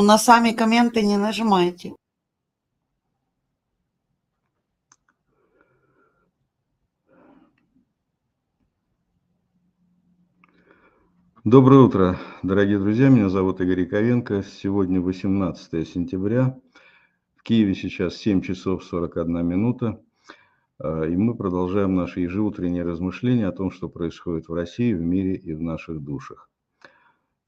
Ну, на сами комменты не нажимайте. Доброе утро, дорогие друзья. Меня зовут Игорь Яковенко. Сегодня 18 сентября. В Киеве сейчас 7 часов 41 минута. А, и мы продолжаем наши ежеутренние размышления о том, что происходит в России, в мире и в наших душах.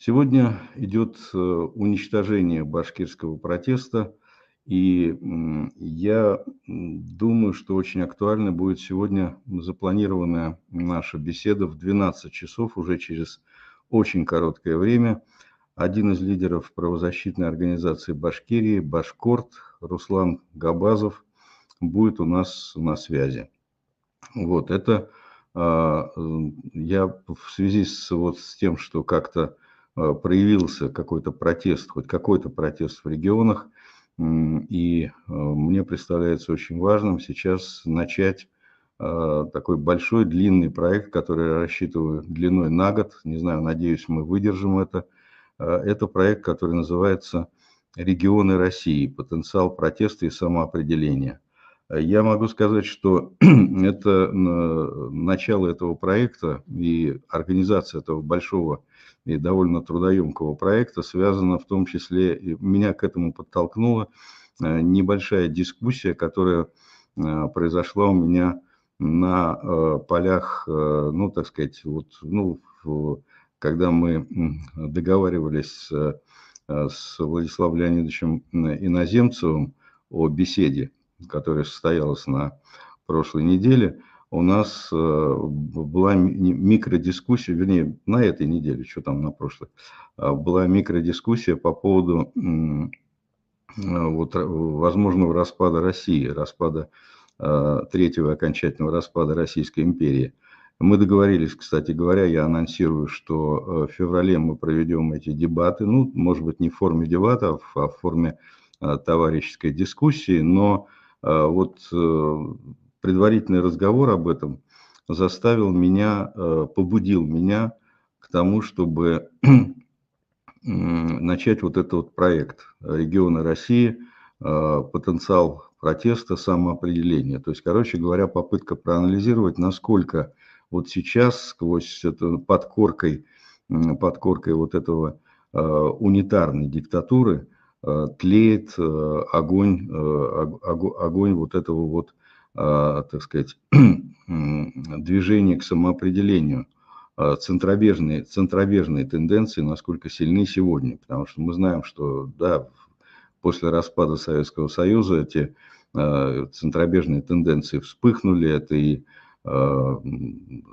Сегодня идет э, уничтожение башкирского протеста. И я думаю, что очень актуально будет сегодня запланированная наша беседа в 12 часов уже через очень короткое время. Один из лидеров правозащитной организации Башкирии, Башкорт, Руслан Габазов, будет у нас на связи. Вот это а, я в связи с, вот, с тем, что как-то проявился какой-то протест, хоть какой-то протест в регионах, и а, мне представляется очень важным сейчас начать Э, такой большой, длинный проект, который я рассчитываю длиной на год. Не знаю, надеюсь, мы выдержим это. Э, это проект, который называется «Регионы России. Потенциал протеста и самоопределения». Э, я могу сказать, что это начало этого проекта и организация этого большого и довольно трудоемкого проекта связана в том числе, меня к этому подтолкнула небольшая дискуссия, которая произошла у меня на э, полях, э, ну, так сказать, вот, ну, когда мы договаривались с, э, с Владиславом Леонидовичем Иноземцевым о беседе, которая состоялась на прошлой неделе, у нас была микродискуссия, вернее, на этой неделе, что там на прошлой, была микродискуссия по поводу вот, возможного распада России, распада Э, третьего окончательного распада Российской империи. Мы договорились, кстати говоря, я анонсирую, что э, в феврале мы проведем эти дебаты, ну, может быть, не в форме дебатов, а в форме э, товарищеской дискуссии, но вот предварительный разговор об этом заставил меня, побудил меня к тому, чтобы начать вот этот вот проект «Регионы России. Потенциал протеста, самоопределения. То есть, короче говоря, попытка проанализировать, насколько вот сейчас сквозь это подкоркой, подкоркой вот этого э, унитарной диктатуры э, тлеет э, огонь, э, огонь вот этого вот, э, так сказать, движения к самоопределению э, центробежные, центробежные тенденции, насколько сильны сегодня. Потому что мы знаем, что да, после распада Советского Союза эти э, центробежные тенденции вспыхнули. Это и э,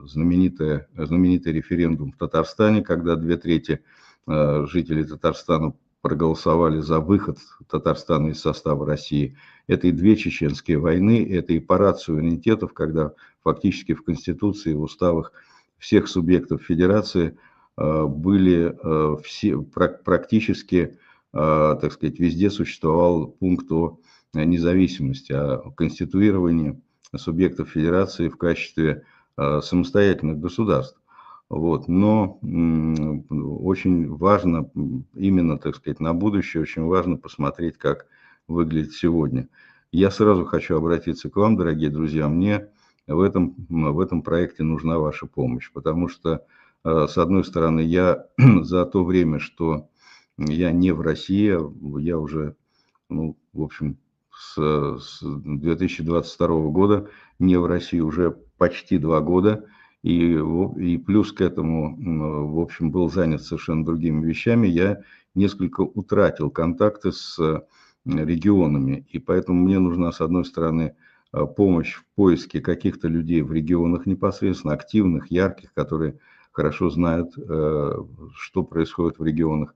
знаменитый, знаменитый референдум в Татарстане, когда две трети э, жителей Татарстана проголосовали за выход Татарстана из состава России. Это и две чеченские войны, это и парад суверенитетов, когда фактически в Конституции, в уставах всех субъектов Федерации были все, практически а, так сказать, везде существовал пункт о независимости, о конституировании субъектов федерации в качестве самостоятельных государств. Вот. Но очень важно, именно, так сказать, на будущее, очень важно посмотреть, как выглядит сегодня. Я сразу хочу обратиться к вам, дорогие друзья. Мне в этом, в этом проекте нужна ваша помощь, потому что, а, с одной стороны, я за то время, что я не в России, я уже, ну, в общем, с, с 2022 года не в России уже почти два года. И, и плюс к этому, в общем, был занят совершенно другими вещами. Я несколько утратил контакты с регионами. И поэтому мне нужна, с одной стороны, помощь в поиске каких-то людей в регионах непосредственно, активных, ярких, которые хорошо знают, э, что происходит в регионах.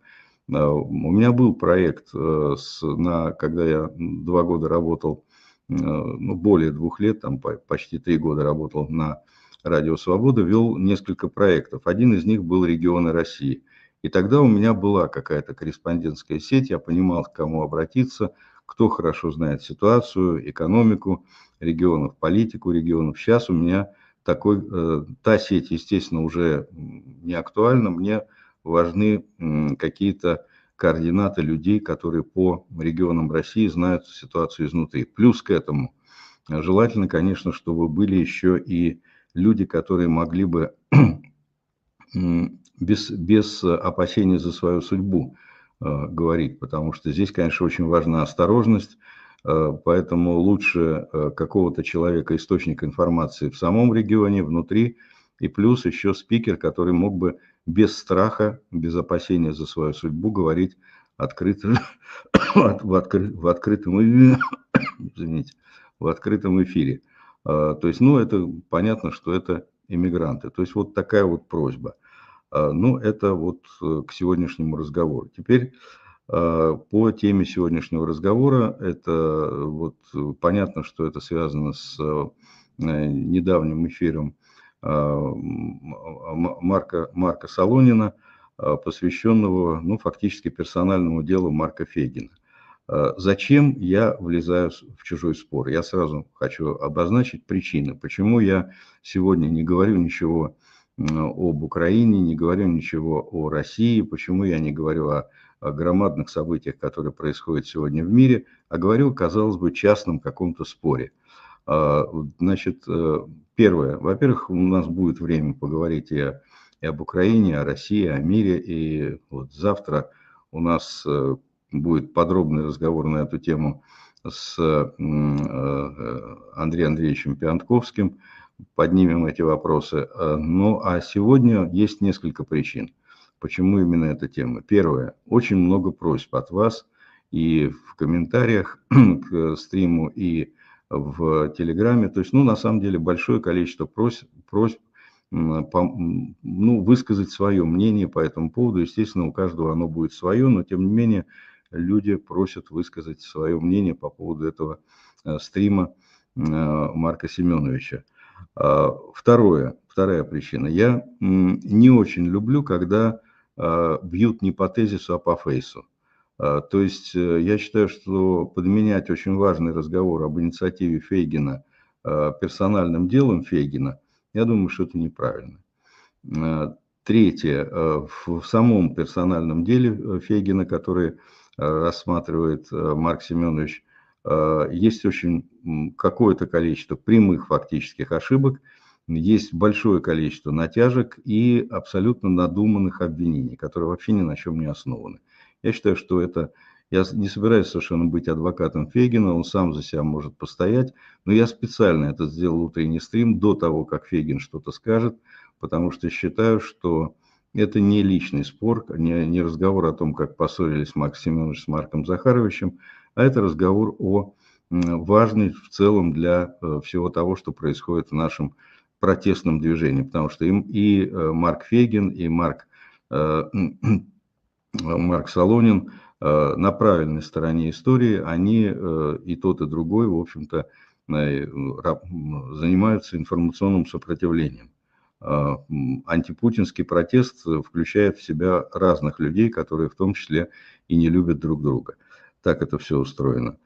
Э, у меня был проект, э, с, на, когда я два года работал, э, ну, более двух лет, там почти три года работал на Радио Свобода, вел несколько проектов. Один из них был «Регионы России». И тогда у меня была какая-то корреспондентская сеть, я понимал, к кому обратиться, кто хорошо знает ситуацию, экономику регионов, политику регионов. Сейчас у меня такой, та сеть, естественно, уже не актуальна. Мне важны какие-то координаты людей, которые по регионам России знают ситуацию изнутри. Плюс к этому желательно, конечно, чтобы были еще и люди, которые могли бы без, без опасения за свою судьбу э, говорить, потому что здесь, конечно, очень важна осторожность, э, поэтому лучше э, какого-то человека, источника информации в самом регионе, внутри, и плюс еще спикер, который мог бы без страха, без опасения за свою судьбу говорить открыто, в, откры, в открытом, извините, в открытом эфире. То есть, ну, это понятно, что это иммигранты. То есть, вот такая вот просьба. Ну, это вот к сегодняшнему разговору. Теперь по теме сегодняшнего разговора, это вот понятно, что это связано с недавним эфиром Марка, Марка Солонина, посвященного, ну, фактически персональному делу Марка Фегина. Зачем я влезаю в чужой спор? Я сразу хочу обозначить причины, почему я сегодня не говорю ничего об Украине, не говорю ничего о России, почему я не говорю о, о громадных событиях, которые происходят сегодня в мире, а говорю, казалось бы, частном каком-то споре. Значит, э, Первое. Во-первых, у нас будет время поговорить и, и об Украине, о России, о мире. И вот завтра у нас э, будет подробный разговор на эту тему с э, Андреем Андреевичем Пиантковским. Поднимем эти вопросы. Ну, а сегодня есть несколько причин, почему именно эта тема. Первое. Очень много просьб от вас и в комментариях к стриму, и в Телеграме. То есть, ну, на самом деле, большое количество просьб, просьб ну, высказать свое мнение по этому поводу. Естественно, у каждого оно будет свое, но тем не менее люди просят высказать свое мнение по поводу этого э, стрима э, Марка Семеновича. А, второе, вторая причина. Я не очень люблю, когда э, бьют не по тезису, а по фейсу. А, то есть э, я считаю, что подменять очень важный разговор об инициативе Фейгина а, персональным делом Фейгина, я думаю, что это неправильно. А, третье. В самом персональном деле Фейгина, который рассматривает э, Марк Семенович, есть очень какое-то количество прямых фактических ошибок, есть большое количество натяжек и абсолютно надуманных обвинений, которые вообще ни на чем не основаны. Я считаю, что это... Я не собираюсь совершенно быть адвокатом Фегина, он сам за себя может постоять, но я специально это сделал утренний стрим до того, как Фегин что-то скажет, потому что считаю, что это не личный спор, не, не разговор о том, как поссорились Макс Семенович с Марком Захаровичем, а это разговор о важный в целом для э, всего того, что происходит в нашем протестном движении, потому что им и э, Марк Фегин, и Марк э, Марк Солонин э, на правильной стороне истории, они э, и тот, и другой, в общем-то, э, занимаются информационным сопротивлением. Антипутинский протест включает в себя разных людей, которые в том числе и не любят друг друга. Так это все устроено.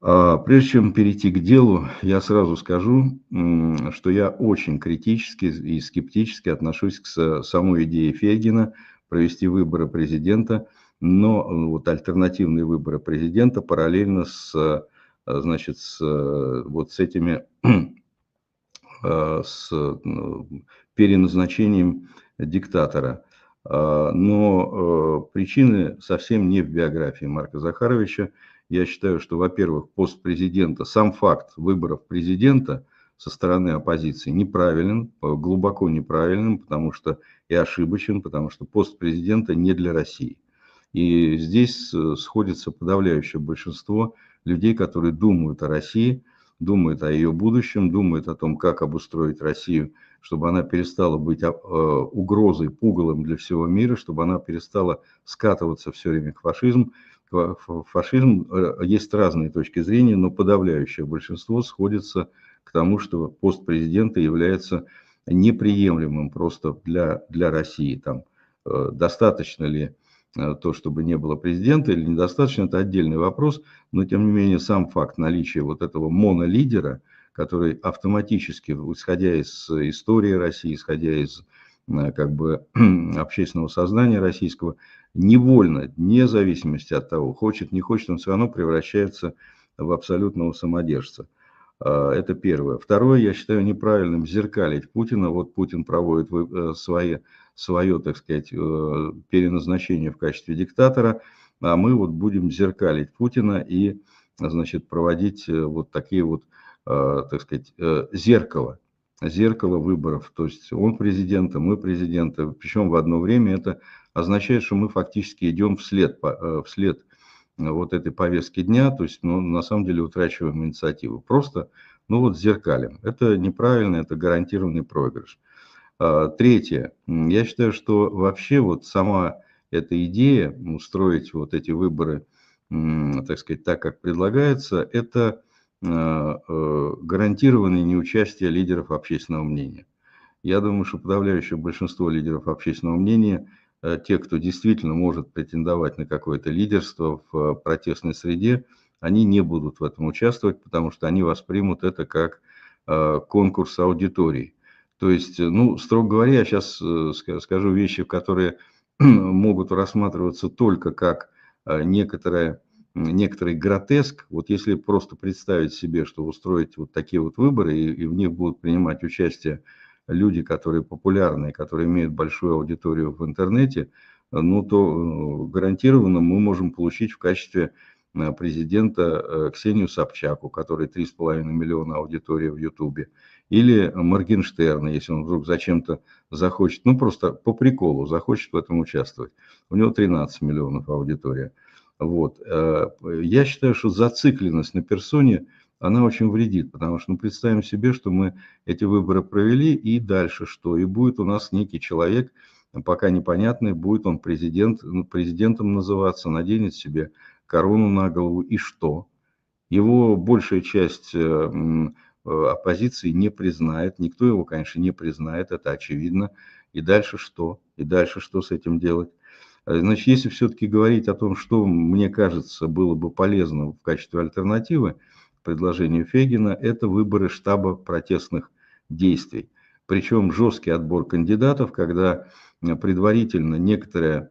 А прежде чем перейти к делу, я сразу скажу, что я очень критически и скептически отношусь к самой идее Фегина – провести выборы президента, но э, вот альтернативные выборы президента параллельно с, э, значит, с, э, вот с этими, с ну, переназначением диктатора. Но причины совсем не в биографии Марка Захаровича. Я считаю, что, во-первых, пост президента, сам факт выборов президента со стороны оппозиции неправилен, глубоко неправильным, потому что и ошибочен, потому что пост президента не для России. И здесь э, сходится подавляющее большинство людей, которые думают о России, думают о ее будущем, думают о том, как обустроить Россию, чтобы она перестала быть э, угрозой, пугалом для всего мира, чтобы она перестала скатываться все время к фашизму. Фашизм, э, есть разные точки зрения, но подавляющее большинство сходится к тому, что пост президента является неприемлемым просто для, для России. Там, э, достаточно ли то, чтобы не было президента или недостаточно, это отдельный вопрос, но тем не менее сам факт наличия вот этого монолидера, который автоматически, исходя из истории России, исходя из э, как бы общественного сознания российского, невольно, вне зависимости от того, хочет, не хочет, он все равно превращается в абсолютного самодержца. А, это первое. Второе, я считаю неправильным зеркалить Путина. Вот Путин проводит э, свои, свое, так сказать, э, переназначение в качестве диктатора, а мы вот будем зеркалить Путина и, значит, проводить э, вот такие вот, так сказать, зеркало, зеркало выборов. То есть он президент, мы президенты. Причем в одно время это означает, что мы фактически идем вслед, вслед вот этой повестки дня, то есть ну, на самом деле утрачиваем инициативу. Просто, ну вот, зеркалим. Это неправильно, это гарантированный проигрыш. А, третье. Я считаю, что вообще вот сама эта идея устроить вот эти выборы, так сказать, так, как предлагается, это а, э, гарантированное неучастие лидеров общественного мнения. Я думаю, что подавляющее большинство лидеров общественного мнения – Э, те, кто действительно может претендовать на какое-то лидерство в э, протестной среде, они не будут в этом участвовать, потому что они воспримут это как э, конкурс аудитории. То есть, ну, строго говоря, я сейчас скажу вещи, которые могут рассматриваться только как некоторое, некоторый гротеск. Вот если просто представить себе, что устроить вот такие вот выборы, и, и в них будут принимать участие люди, которые популярны, которые имеют большую аудиторию в интернете, ну то э, гарантированно мы можем получить в качестве э, президента э, Ксению Собчак, у которой 3,5 миллиона аудитории в Ютубе, или Моргенштерна, если он вдруг зачем-то захочет, ну просто по приколу захочет в этом участвовать. У него 13 миллионов аудитория. Вот. Я считаю, что зацикленность на персоне – она очень вредит, потому что ну, представим себе, что мы эти выборы провели, и дальше что? И будет у нас некий человек, пока непонятный, будет он президент, ну, президентом называться, наденет себе корону на голову, и что? Его большая часть э, э, оппозиции не признает, никто его, конечно, не признает, это очевидно. И дальше что? И дальше что с этим делать? Э, значит, если все-таки говорить о том, что, мне кажется, было бы полезно в качестве альтернативы, предложению Фегина, это выборы штаба протестных действий. Причем жесткий отбор кандидатов, когда э, предварительно некоторые,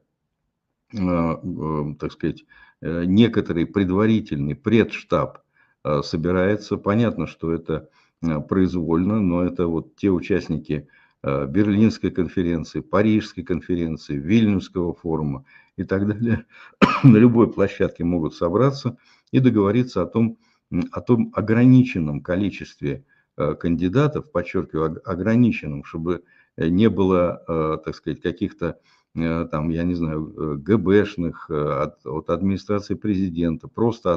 э, э, так сказать, некоторый предварительный предштаб собирается. Понятно, что это произвольно, но это вот те участники Берлинской конференции, Парижской конференции, Вильнюсского форума и так далее на любой площадке могут собраться и договориться о том, о том ограниченном количестве э, кандидатов, подчеркиваю, ограниченном, чтобы э, не было, э, так сказать, каких-то там, я не знаю, ГБшных, от, от администрации президента, просто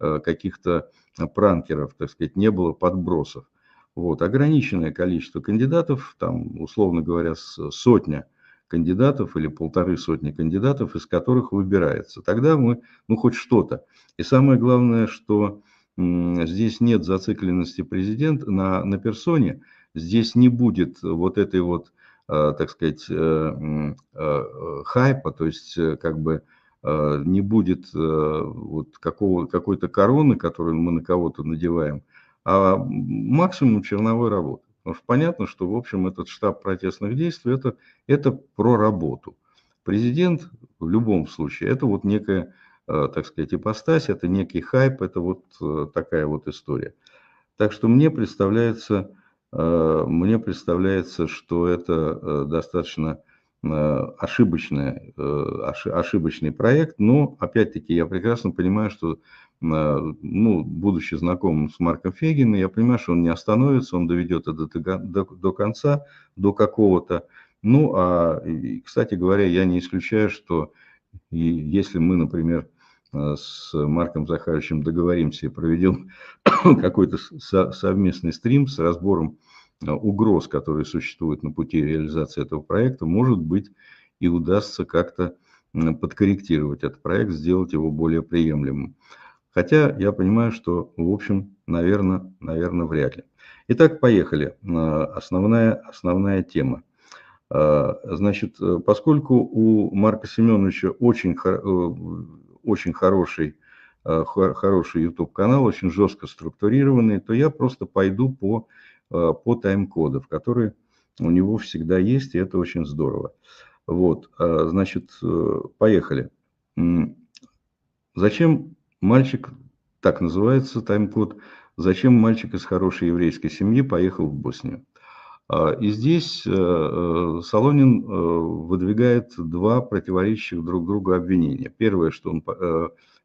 от каких-то пранкеров, так сказать, не было подбросов. Вот, ограниченное количество кандидатов, там, условно говоря, сотня кандидатов или полторы сотни кандидатов, из которых выбирается. Тогда мы, ну, хоть что-то. И самое главное, что здесь нет зацикленности президента на, на персоне, здесь не будет вот этой вот, а, так сказать, э, э, хайпа, то есть э, как бы не будет вот какого, какой-то короны, которую мы на кого-то надеваем, а максимум черновой работы. Потому что понятно, что, в общем, этот штаб протестных действий это, – это про работу. Президент в любом случае – это вот некая Э, так сказать, ипостась, это некий хайп, это вот э, такая вот история. Так что мне представляется, э, мне представляется, что это достаточно ошибочный, ошибочный проект, но опять-таки я прекрасно понимаю, что, ну, будучи знакомым с Марком Фегиным, я понимаю, что он не остановится, он доведет это до, до, до конца, до какого-то. Ну, а, кстати говоря, я не исключаю, что и если мы, например, э, с Марком Захаровичем договоримся и проведем какой-то совместный стрим с разбором э, угроз, которые существуют на пути реализации этого проекта, может быть, и удастся как-то подкорректировать этот проект, сделать его более приемлемым. Хотя я понимаю, что, в общем, наверное, наверное, вряд ли. Итак, поехали. Э, основная, основная тема. Значит, э, поскольку у Марка Семеновича очень, э, очень хороший, э, хороший YouTube-канал, очень жестко структурированный, то я просто пойду по, по тайм-кодам, которые у него всегда есть, и это очень здорово. Вот, а, значит, э, поехали. Зачем мальчик, так называется тайм-код, зачем мальчик из хорошей еврейской семьи поехал в Боснию? А, и здесь э, э, Солонин выдвигает два противоречащих друг другу обвинения. Первое, что он,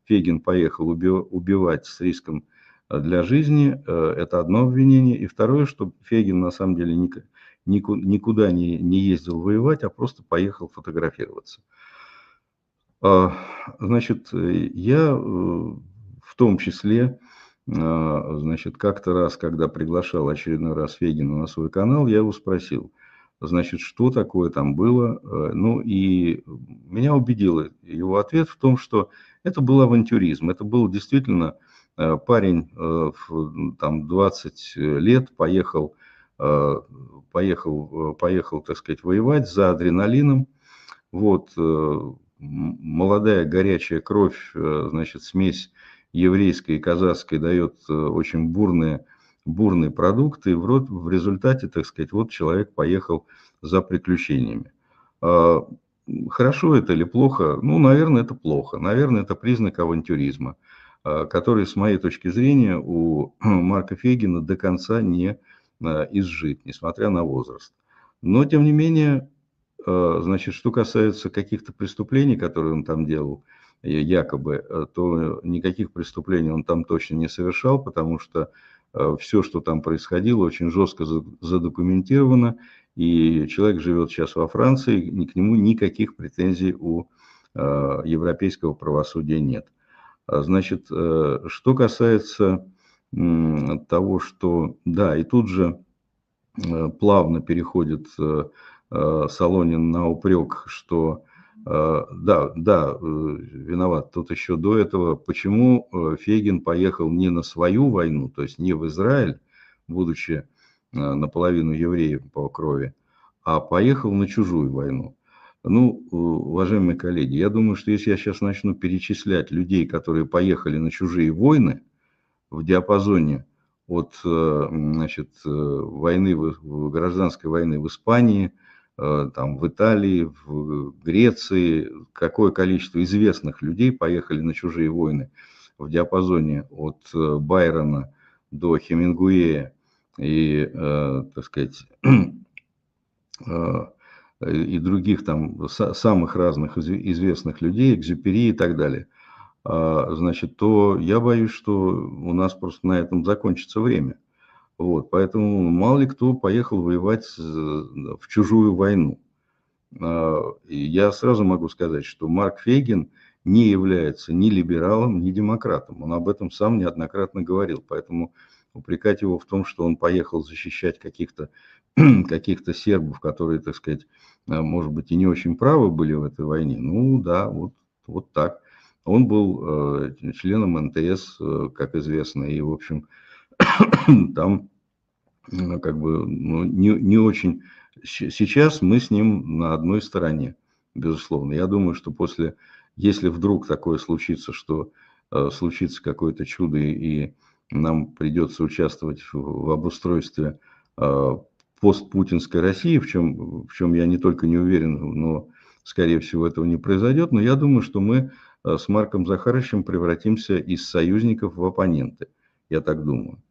Фегин поехал убивать с риском для жизни, это одно обвинение. И второе, что Фегин на самом деле никуда не, ездил воевать, а просто поехал фотографироваться. А, значит, я э, в том числе, значит, как-то раз, когда приглашал очередной раз Фегина на свой канал, я его спросил, значит, что такое там было. Э, ну и меня убедил его ответ в том, что это был авантюризм. Это был действительно э, парень в там, 20 лет, поехал Э, поехал, э, поехал, так сказать, воевать за адреналином. Вот, э, молодая горячая кровь, значит, смесь еврейской и казахской дает очень бурные, бурные продукты. И в, в результате, так сказать, вот человек поехал за приключениями. А, хорошо это или плохо? Ну, наверное, это плохо. Наверное, это признак авантюризма, который, с моей точки зрения, у Марка Фегина до конца не Э, изжит, несмотря на возраст. Но, тем не менее, э, значит, что касается каких-то преступлений, которые он там делал, якобы, э, то никаких преступлений он там точно не совершал, потому что все, что там происходило, очень жестко задокументировано, и человек живет сейчас во Франции, и к нему никаких претензий у европейского правосудия нет. Значит, что касается того, что, да, и тут же э, плавно переходит э, э, Солонин на упрек, что да, да, виноват. Тут еще до этого, почему Фегин поехал не на свою войну, то есть не в Израиль, будучи наполовину евреем по крови, а поехал на чужую войну. Ну, уважаемые коллеги, я думаю, что если я сейчас начну перечислять людей, которые поехали на чужие войны, в диапазоне от э, значит, э, войны, гражданской войны в Испании, э, там, в Италии, в Греции, какое количество известных людей поехали на чужие войны в диапазоне от Байрона до Хемингуэя и, так сказать, и других там самых разных известных людей, Экзюпери и так далее – а, значит, то я боюсь, что у нас просто на этом закончится время. Вот, поэтому мало ли кто поехал воевать в чужую войну. А, я сразу могу сказать, что Марк Фейгин не является ни либералом, ни демократом. Он об этом сам неоднократно говорил. Поэтому упрекать его в том, что он поехал защищать каких-то каких сербов, которые, так сказать, может быть, и не очень правы были в этой войне, ну да, вот, вот так. Он был э, членом НТС, э, как известно, и, в общем, там как бы ну, не, не очень... Сейчас мы с ним на одной стороне, безусловно. Я думаю, что после, если вдруг такое случится, что э, случится какое-то чудо и нам придется участвовать в, в обустройстве э, постпутинской России, в чем, в чем я не только не уверен, но, скорее всего, этого не произойдет, но я думаю, что мы Э, с Марком Захаровичем превратимся из союзников в оппоненты, я так думаю.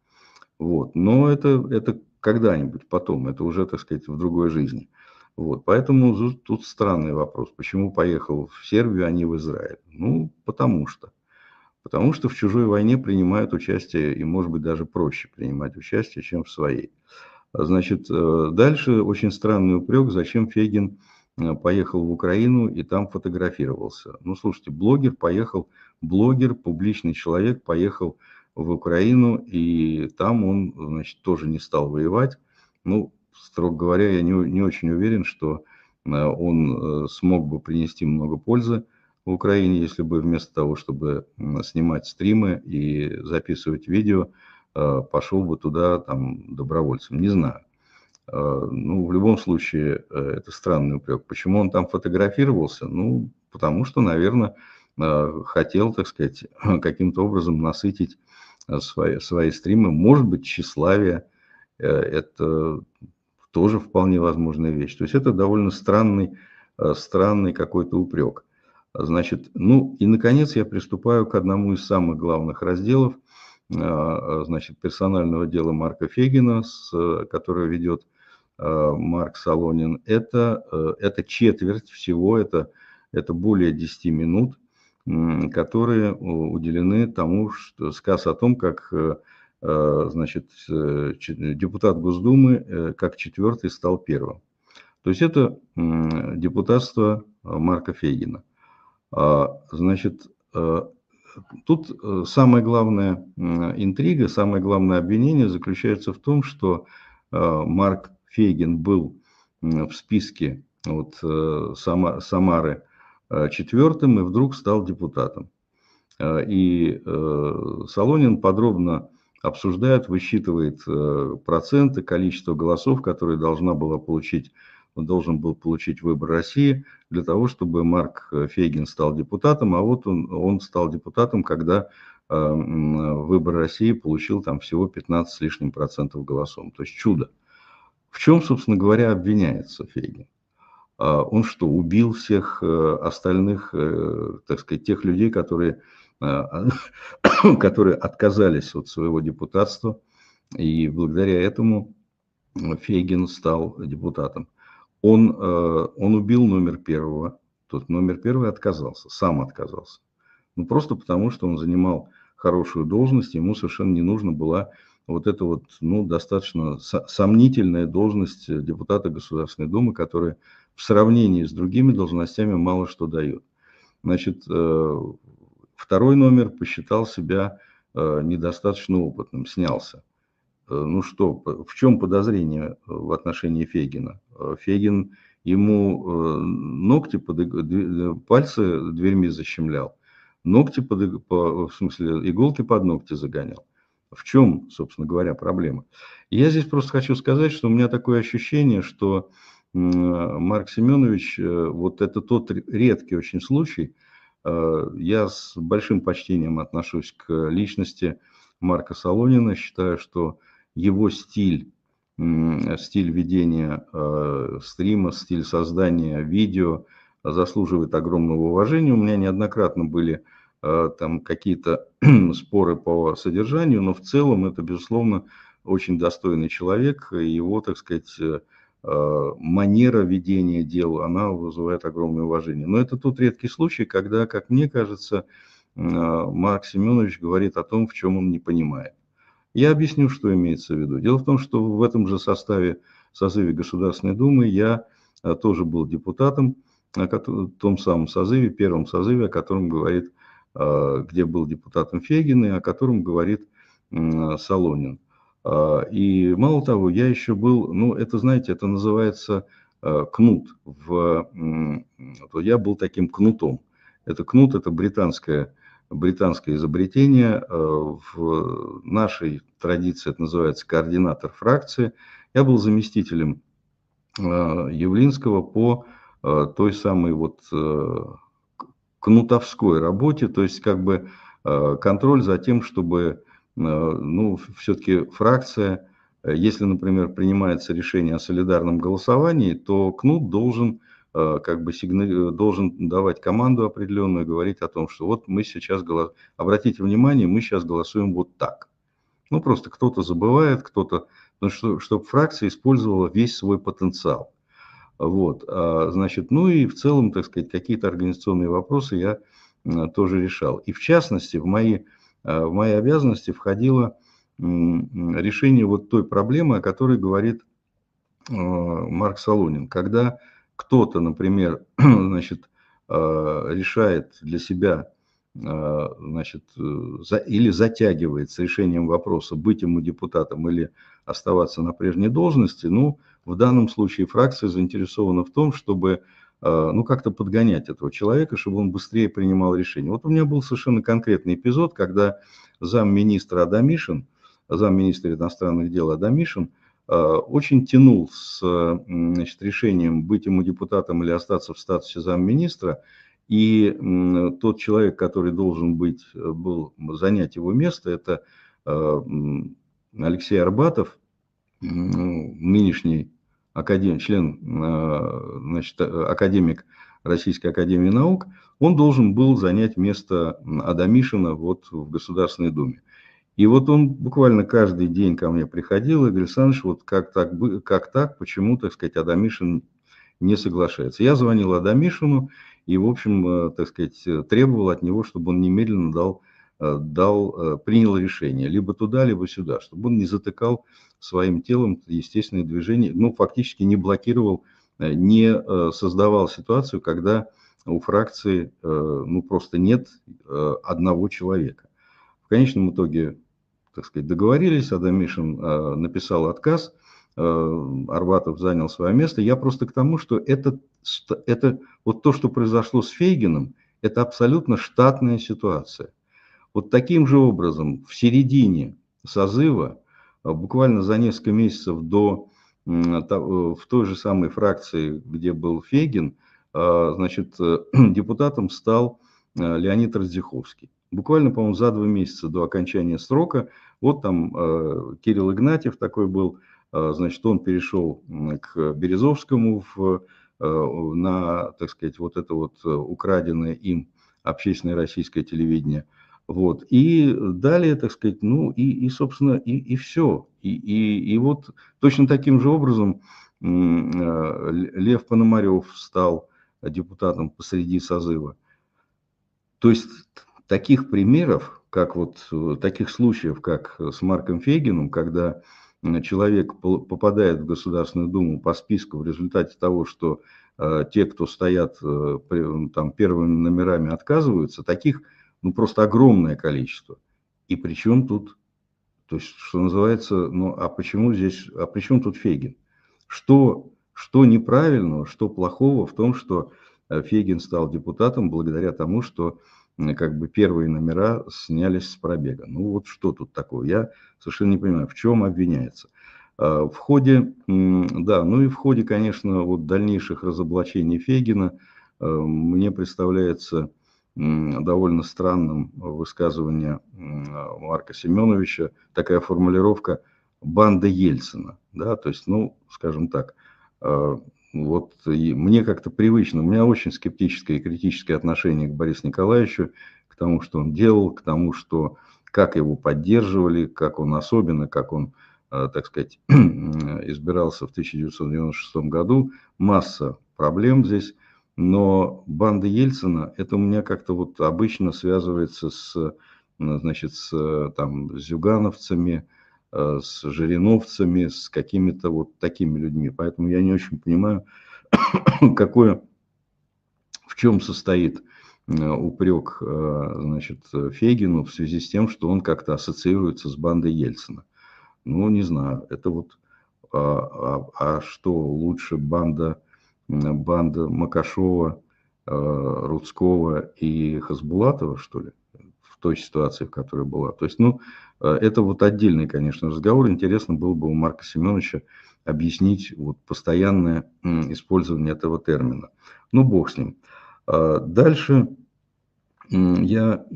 Вот. Но это, это когда-нибудь потом, это уже, так сказать, в другой жизни. Вот. Поэтому тут странный вопрос. Почему поехал в Сербию, а не в Израиль? Ну, потому что. Потому что в чужой войне принимают участие, и, может быть, даже проще принимать участие, чем в своей. Значит, э, дальше очень странный упрек, зачем Фегин Э, поехал в Украину и там фотографировался. Ну, слушайте, блогер поехал, блогер, публичный человек поехал в Украину, и там он, значит, тоже не стал воевать. Ну, строго говоря, я не, не очень уверен, что э, он э, смог бы принести много пользы в Украине, если бы вместо того, чтобы снимать стримы и записывать видео, пошел бы туда там добровольцем. Не знаю. Ну, в любом случае, э, это странный упрек. Почему он там фотографировался? Ну, потому что, наверное, хотел, так сказать, каким-то образом насытить э, свои, свои стримы. Может быть, тщеславие э, – это тоже вполне возможная вещь. То есть это довольно странный, странный какой-то упрек. Значит, ну и, наконец, я приступаю к одному из самых главных разделов, значит, персонального дела Марка Фегина, с, которое ведет Марк Солонин. Это, это четверть всего, это, это более 10 минут, которые уделены тому, что сказ о том, как Э, значит, э, депутат Госдумы э, как четвертый стал первым. То есть это депутатство Марка Фейгина. А, значит, тут самая главная интрига, самое главное обвинение заключается в том, что Марк Фейгин был в списке вот, Самары четвертым и вдруг стал депутатом. И Солонин подробно обсуждает, высчитывает э, проценты, количество голосов, которые должна была получить, должен был получить выбор России для того, чтобы Марк Фейгин стал депутатом, а вот он, он стал депутатом, когда э, выбор России получил там всего 15 с лишним процентов голосов. То есть чудо. В чем, собственно говоря, обвиняется Фейгин? А он что, убил всех э, остальных, так сказать, тех людей, которые а, которые отказались от своего депутатства, и благодаря этому Фейгин стал депутатом. Он, э, он убил номер первого, тот номер первый отказался, сам отказался. Ну, просто потому, что он занимал хорошую должность, ему совершенно не нужно была вот эта вот, ну, достаточно сомнительная должность депутата Государственной Думы, которая в сравнении с другими должностями мало что дает. Значит, э, Второй номер посчитал себя э, недостаточно опытным, снялся. Э, ну что, в чем подозрение э, в отношении Фегина? Фегин ему ногти, под, пальцы дверьми защемлял, ногти, под, в смысле иголки под ногти загонял. В чем, собственно говоря, проблема? Я здесь просто хочу сказать, что у меня такое ощущение, что Марк Семенович, вот это тот редкий очень случай, Э, я с большим почтением отношусь к личности Марка Солонина. Считаю, что его стиль, стиль ведения э, стрима, стиль создания видео заслуживает огромного уважения. У меня неоднократно были э, там какие-то споры по содержанию, но в целом это, безусловно, очень достойный человек. Его, так сказать, Э, манера ведения дел, она вызывает огромное уважение. Но это тот редкий случай, когда, как мне кажется, э, Марк Семенович говорит о том, в чем он не понимает. Я объясню, что имеется в виду. Дело в том, что в этом же составе, созыве Государственной Думы я э, тоже был депутатом, в том самом созыве, первом созыве, о котором говорит, где был депутатом Фегин и о котором говорит Солонин. А, и мало того, я еще был, ну, это, знаете, это называется а, кнут. В, я был таким кнутом. Это кнут, это британское, британское изобретение. А, в нашей традиции это называется координатор фракции. Я был заместителем Явлинского по той самой вот кнутовской работе, то есть как бы контроль за тем, чтобы ну, все-таки фракция, э, если, например, принимается решение о солидарном голосовании, то КНУТ должен э, как бы сигнали, должен давать команду определенную, говорить о том, что вот мы сейчас голос... обратите внимание, мы сейчас голосуем вот так. Ну, просто кто-то забывает, кто-то, ну, что, чтобы фракция использовала весь свой потенциал. Вот, а, значит, ну и в целом, так сказать, какие-то организационные вопросы я тоже решал. И в частности, в мои Э, в мои обязанности входило решение вот той проблемы, о которой говорит э, Марк Солонин. Когда кто-то, например, значит, э, решает для себя значит, или затягивает с решением вопроса, быть ему депутатом или оставаться на прежней должности, ну, в данном случае фракция заинтересована в том, чтобы Э, ну, как-то подгонять этого человека, чтобы он быстрее принимал решения. Вот у меня был совершенно конкретный эпизод, когда замминистра Адамишин, замминистра иностранных дел Адамишин, э, очень тянул с значит, решением быть ему депутатом или остаться в статусе замминистра, и тот человек, который должен быть, э, был занять его место, это Алексей Арбатов, нынешний академ, член, значит, академик Российской Академии Наук, он должен был занять место Адамишина вот в Государственной Думе. И вот он буквально каждый день ко мне приходил и говорил, Александр, вот как так, как так, почему, так сказать, Адамишин не соглашается. Я звонил Адамишину и, в общем, так сказать, требовал от него, чтобы он немедленно дал Э, дал, э, принял решение либо туда, либо сюда, чтобы он не затыкал своим телом естественное движение, ну, фактически не блокировал, э, не создавал ситуацию, когда у фракции, ну, просто нет одного человека. В конечном итоге, так сказать, договорились, Адамишин написал отказ, Арбатов занял свое место. Я просто к тому, что это, это вот то, что произошло с Фейгином, это абсолютно штатная ситуация. Вот таким же образом в середине созыва, а, буквально за несколько месяцев до э, в той же самой фракции, где был Фегин, значит, э, депутатом стал э, Леонид Раздиховский. Буквально, по-моему, за два месяца до окончания срока, вот там Кирилл Игнатьев такой был, значит, он перешел к Березовскому в, на, так сказать, вот это вот украденное им общественное российское телевидение – вот. И далее, так сказать, ну и, и собственно, и, и все. И, и, и вот точно таким же образом э, Лев Пономарев стал депутатом посреди созыва. То есть таких примеров, как вот таких случаев, как с Марком Фегиным, когда человек попадает в Государственную Думу по списку в результате того, что э, те, кто стоят э, там первыми номерами, отказываются, таких ну, просто огромное количество. И причем тут, то есть, что называется, ну, а почему здесь, а при чем тут Фейгин? Что, что неправильного, что плохого в том, что э, Фейгин стал депутатом благодаря тому, что как бы первые номера снялись с пробега. Ну вот что тут такое? Я совершенно не понимаю, в чем обвиняется. А, в ходе, да, ну и в ходе, конечно, вот дальнейших разоблачений Фейгина э, мне представляется довольно странным высказывание Марка Семеновича, такая формулировка «банда Ельцина». Да, то есть, ну, скажем так, э, вот мне как-то привычно, у меня очень скептическое и критическое отношение к Борису Николаевичу, к тому, что он делал, к тому, что как его поддерживали, как он особенно, как он, э, так сказать, избирался в 1996 году. Масса проблем здесь. Но банда Ельцина, это у меня как-то вот обычно связывается с, значит, с там, зюгановцами, э, с жириновцами, с какими-то вот такими людьми. Поэтому я не очень понимаю, какое, в чем состоит э, упрек э, значит, Фегину в связи с тем, что он как-то ассоциируется с бандой Ельцина. Ну, не знаю, это вот, а, а, а что лучше банда банда Макашова, э, Рудского и Хасбулатова, что ли, в той ситуации, в которой была. То есть, ну, э, это вот отдельный, конечно, разговор. Интересно было бы у Марка Семеновича объяснить вот постоянное использование этого термина. Ну, бог с ним. Дальше я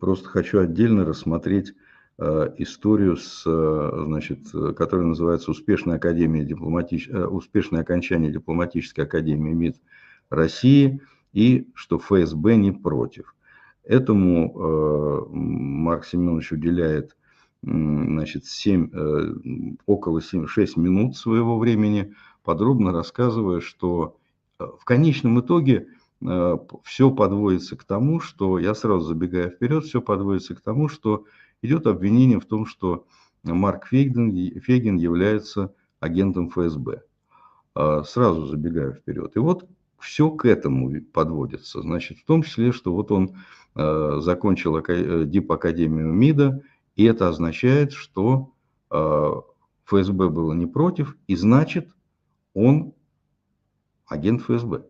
просто хочу отдельно рассмотреть Э, историю с, э, значит, которая называется «Успешная, академия дипломатич... Э, Успешное окончание дипломатической академии МИД России» и что ФСБ не против. Этому Марк Семенович уделяет значит, 7, около 7, 6 минут своего времени, подробно рассказывая, что в конечном итоге все подводится к тому, что, я сразу забегая вперед, все подводится к тому, что идет обвинение в том, что Марк Фейгин, Фейгин является агентом ФСБ. А, сразу забегаю вперед. И вот все к этому подводится. Значит, в том числе, что вот он а, закончил э, ДИП-академию МИДа, и это означает, что а, ФСБ было не против, и значит, он агент ФСБ.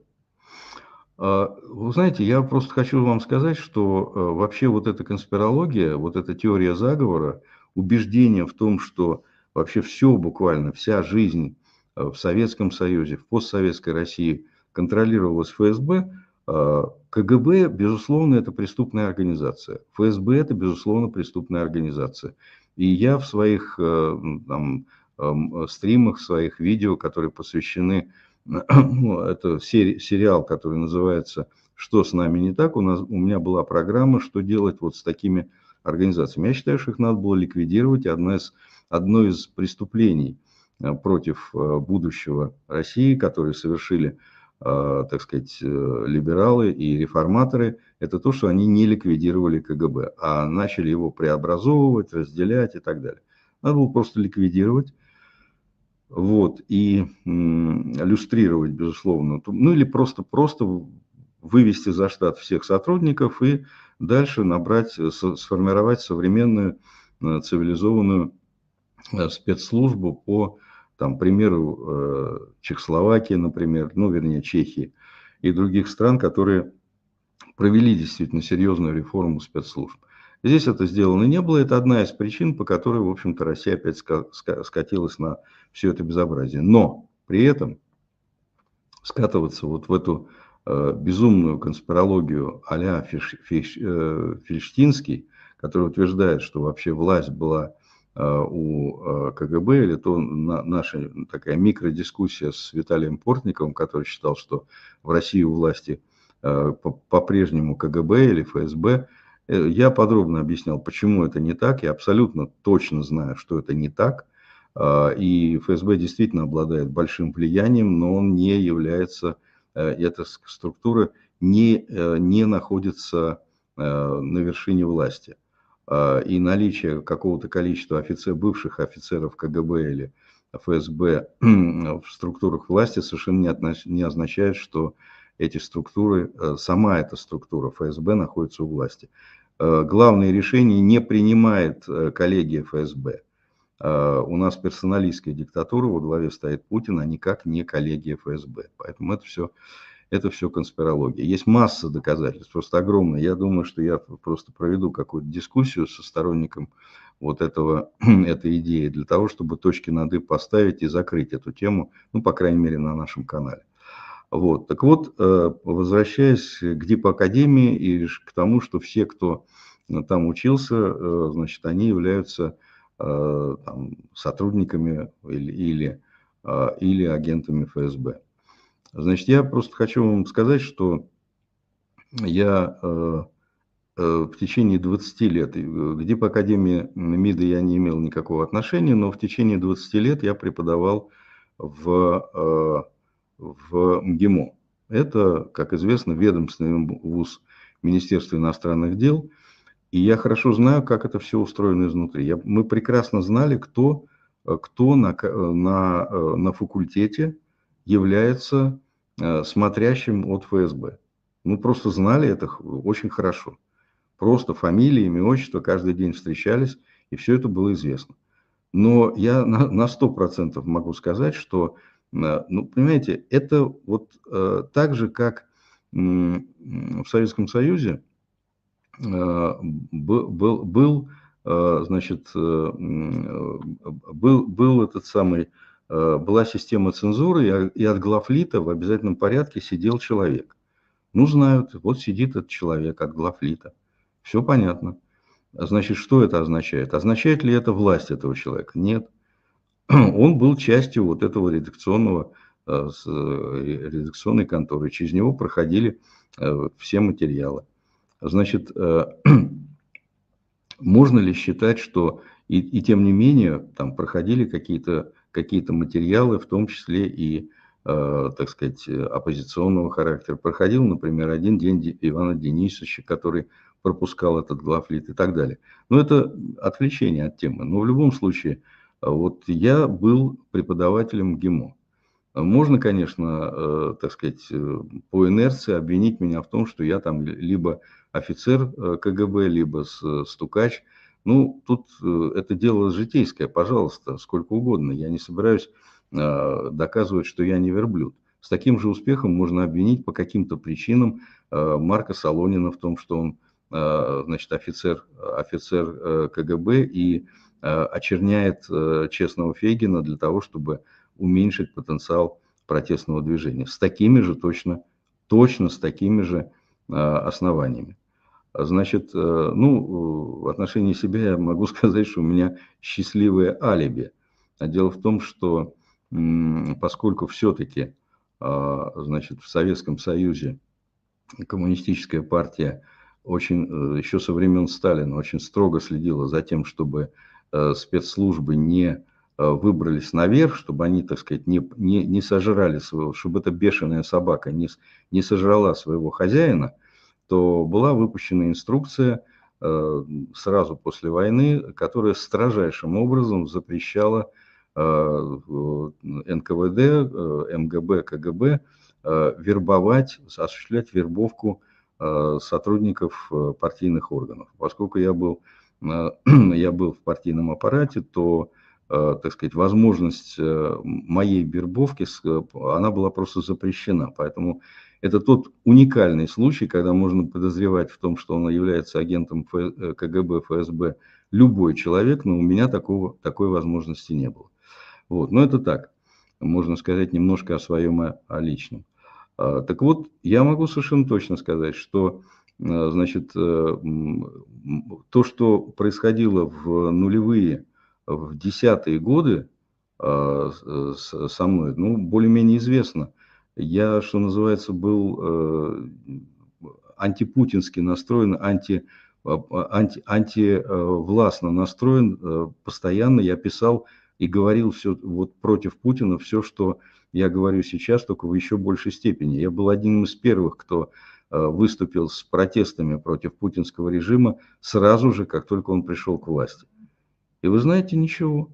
А, вы знаете, я просто хочу вам сказать, что э, вообще вот эта конспирология, вот эта теория заговора, убеждение в том, что вообще все буквально, вся жизнь э, в Советском Союзе, в постсоветской России контролировалась ФСБ, а, КГБ, безусловно, это преступная организация. ФСБ – это, безусловно, преступная организация. И я в своих э, там, эм, стримах, своих видео, которые посвящены, это сери, сериал, который называется «Что с нами не так?». У, нас, у меня была программа «Что делать вот с такими организациями?». Я считаю, что их надо было ликвидировать. Одна из, одно из преступлений э, против э, будущего России, которые совершили Э, так сказать, либералы и реформаторы, это то, что они не ликвидировали КГБ, а начали его преобразовывать, разделять и так далее. Надо было просто ликвидировать, вот, и люстрировать, безусловно, ну или просто, просто вывести за штат всех сотрудников и дальше набрать, сформировать современную э, цивилизованную спецслужбу по там, примеру, э, Чехословакии, например, ну, вернее, Чехии и других стран, которые провели действительно серьезную реформу спецслужб. Здесь это сделано не было. Это одна из причин, по которой, в общем-то, Россия опять скатилась на все это безобразие. Но при этом скатываться вот в эту э, безумную конспирологию а-ля Фиш, Фиш, э, Фиштинский, который утверждает, что вообще власть была Э, у э, КГБ, или то наша такая микродискуссия с Виталием Портниковым, который считал, что в России у власти э, по-прежнему КГБ или ФСБ. Я подробно объяснял, почему это не так. Я абсолютно точно знаю, что это не так. И ФСБ действительно обладает большим влиянием, но он не является, эта структура не, не находится на вершине власти. А, и наличие какого-то количества офицеров, бывших офицеров КГБ или ФСБ в структурах власти совершенно не, отнош, не означает, что эти структуры, э, сама эта структура ФСБ находится у власти. Э, главные решения не принимает э, коллегия ФСБ. У нас персоналистская диктатура, во главе стоит Путин, а никак не коллегия ФСБ. Поэтому это все это все конспирология. Есть масса доказательств, просто огромная. Я думаю, что я просто проведу какую-то дискуссию со сторонником вот этого, этой идеи для того, чтобы точки над «и» поставить и закрыть эту тему, ну, по крайней мере, на нашем канале. Вот. Так вот, э, возвращаясь к ДИП Академии и к тому, что все, кто там учился, э, значит, они являются э, там, сотрудниками или, или, или агентами ФСБ. Значит, я просто хочу вам сказать, что я э, э, в течение 20 лет, где по Академии МИДа я не имел никакого отношения, но в течение 20 лет я преподавал в, э, в МГИМО. Это, как известно, ведомственный вуз Министерства иностранных дел. И я хорошо знаю, как это все устроено изнутри. Я, мы прекрасно знали, кто, кто на, на, на факультете является Э, смотрящим от ФСБ. Мы просто знали это очень хорошо. Просто фамилии, имя, отчество, каждый день встречались, и все это было известно. Но я на сто процентов могу сказать, что, э, ну, понимаете, это вот э, так же, как в Советском Союзе был, был значит, был, был этот самый Э, была система цензуры, и от главлита в обязательном порядке сидел человек. Ну, знают, вот сидит этот человек от главлита. Все понятно. Значит, что это означает? Означает ли это власть этого человека? Нет. Он был частью вот этого редакционного, э, э, редакционной конторы. Через него проходили все материалы. Значит, можно ли считать, что и, и тем не менее там проходили какие-то какие-то материалы, в том числе и, э, так сказать, оппозиционного характера. Проходил, например, один день Ивана Денисовича, который пропускал этот главлит и так далее. Но это отвлечение от темы. Но в любом случае, вот я был преподавателем ГИМО. Можно, конечно, э, так сказать, э, по инерции обвинить меня в том, что я там либо офицер КГБ, либо стукач – ну, тут э, это дело житейское, пожалуйста, сколько угодно. Я не собираюсь э, доказывать, что я не верблюд. С таким же успехом можно обвинить по каким-то причинам э, Марка Солонина в том, что он значит, офицер, офицер КГБ и очерняет честного Фейгина для того, чтобы уменьшить потенциал протестного движения. С такими же точно, точно с такими же основаниями. Значит, э, ну, в отношении себя я могу сказать, что у меня счастливое алиби. А дело в том, что поскольку все-таки, значит, в Советском Союзе коммунистическая партия очень, э, еще со времен Сталина, очень строго следила за тем, чтобы э, спецслужбы не Э, выбрались наверх, чтобы они, так сказать, не, не, не сожрали своего, чтобы эта бешеная собака не, не сожрала своего хозяина, то была выпущена инструкция э, сразу после войны, которая строжайшим образом запрещала э, НКВД, э, МГБ, КГБ э, вербовать, осуществлять вербовку э, сотрудников э, партийных органов. Поскольку я был, э, я был в партийном аппарате, то Э, так сказать, возможность э, моей вербовки, э, она была просто запрещена. Поэтому это тот уникальный случай, когда можно подозревать в том, что он является агентом КГБ, ФСБ, любой человек, но у меня такого, такой возможности не было. Вот. Но это так, можно сказать немножко о своем, о личном. Так вот, я могу совершенно точно сказать, что значит, то, что происходило в нулевые в десятые годы а, со мной, ну, более-менее известно. Я, что называется, был э, антипутински настроен, анти, а, анти, антивластно настроен. Э, постоянно я писал и говорил все вот против Путина, все, что я говорю сейчас, только в еще большей степени. Я был одним из первых, кто э, выступил с протестами против путинского режима сразу же, как только он пришел к власти. И вы знаете, ничего.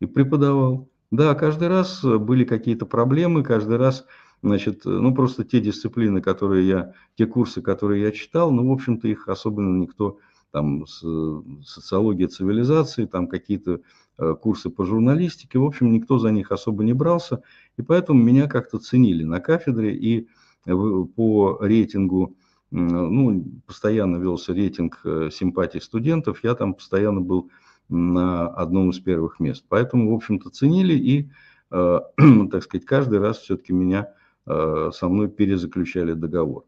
И преподавал. Да, каждый раз э, были какие-то проблемы, каждый раз, значит, э, ну просто те дисциплины, которые я, те курсы, которые я читал, ну, в общем-то, их особенно никто, там, социология цивилизации, там какие-то э, курсы по журналистике, в общем, никто за них особо не брался, и поэтому меня как-то ценили на кафедре, и по рейтингу, ну, постоянно велся рейтинг симпатий студентов, я там постоянно был на одном из первых мест. Поэтому, в общем-то, ценили и, э, так сказать, каждый раз все-таки меня э, со мной перезаключали договор.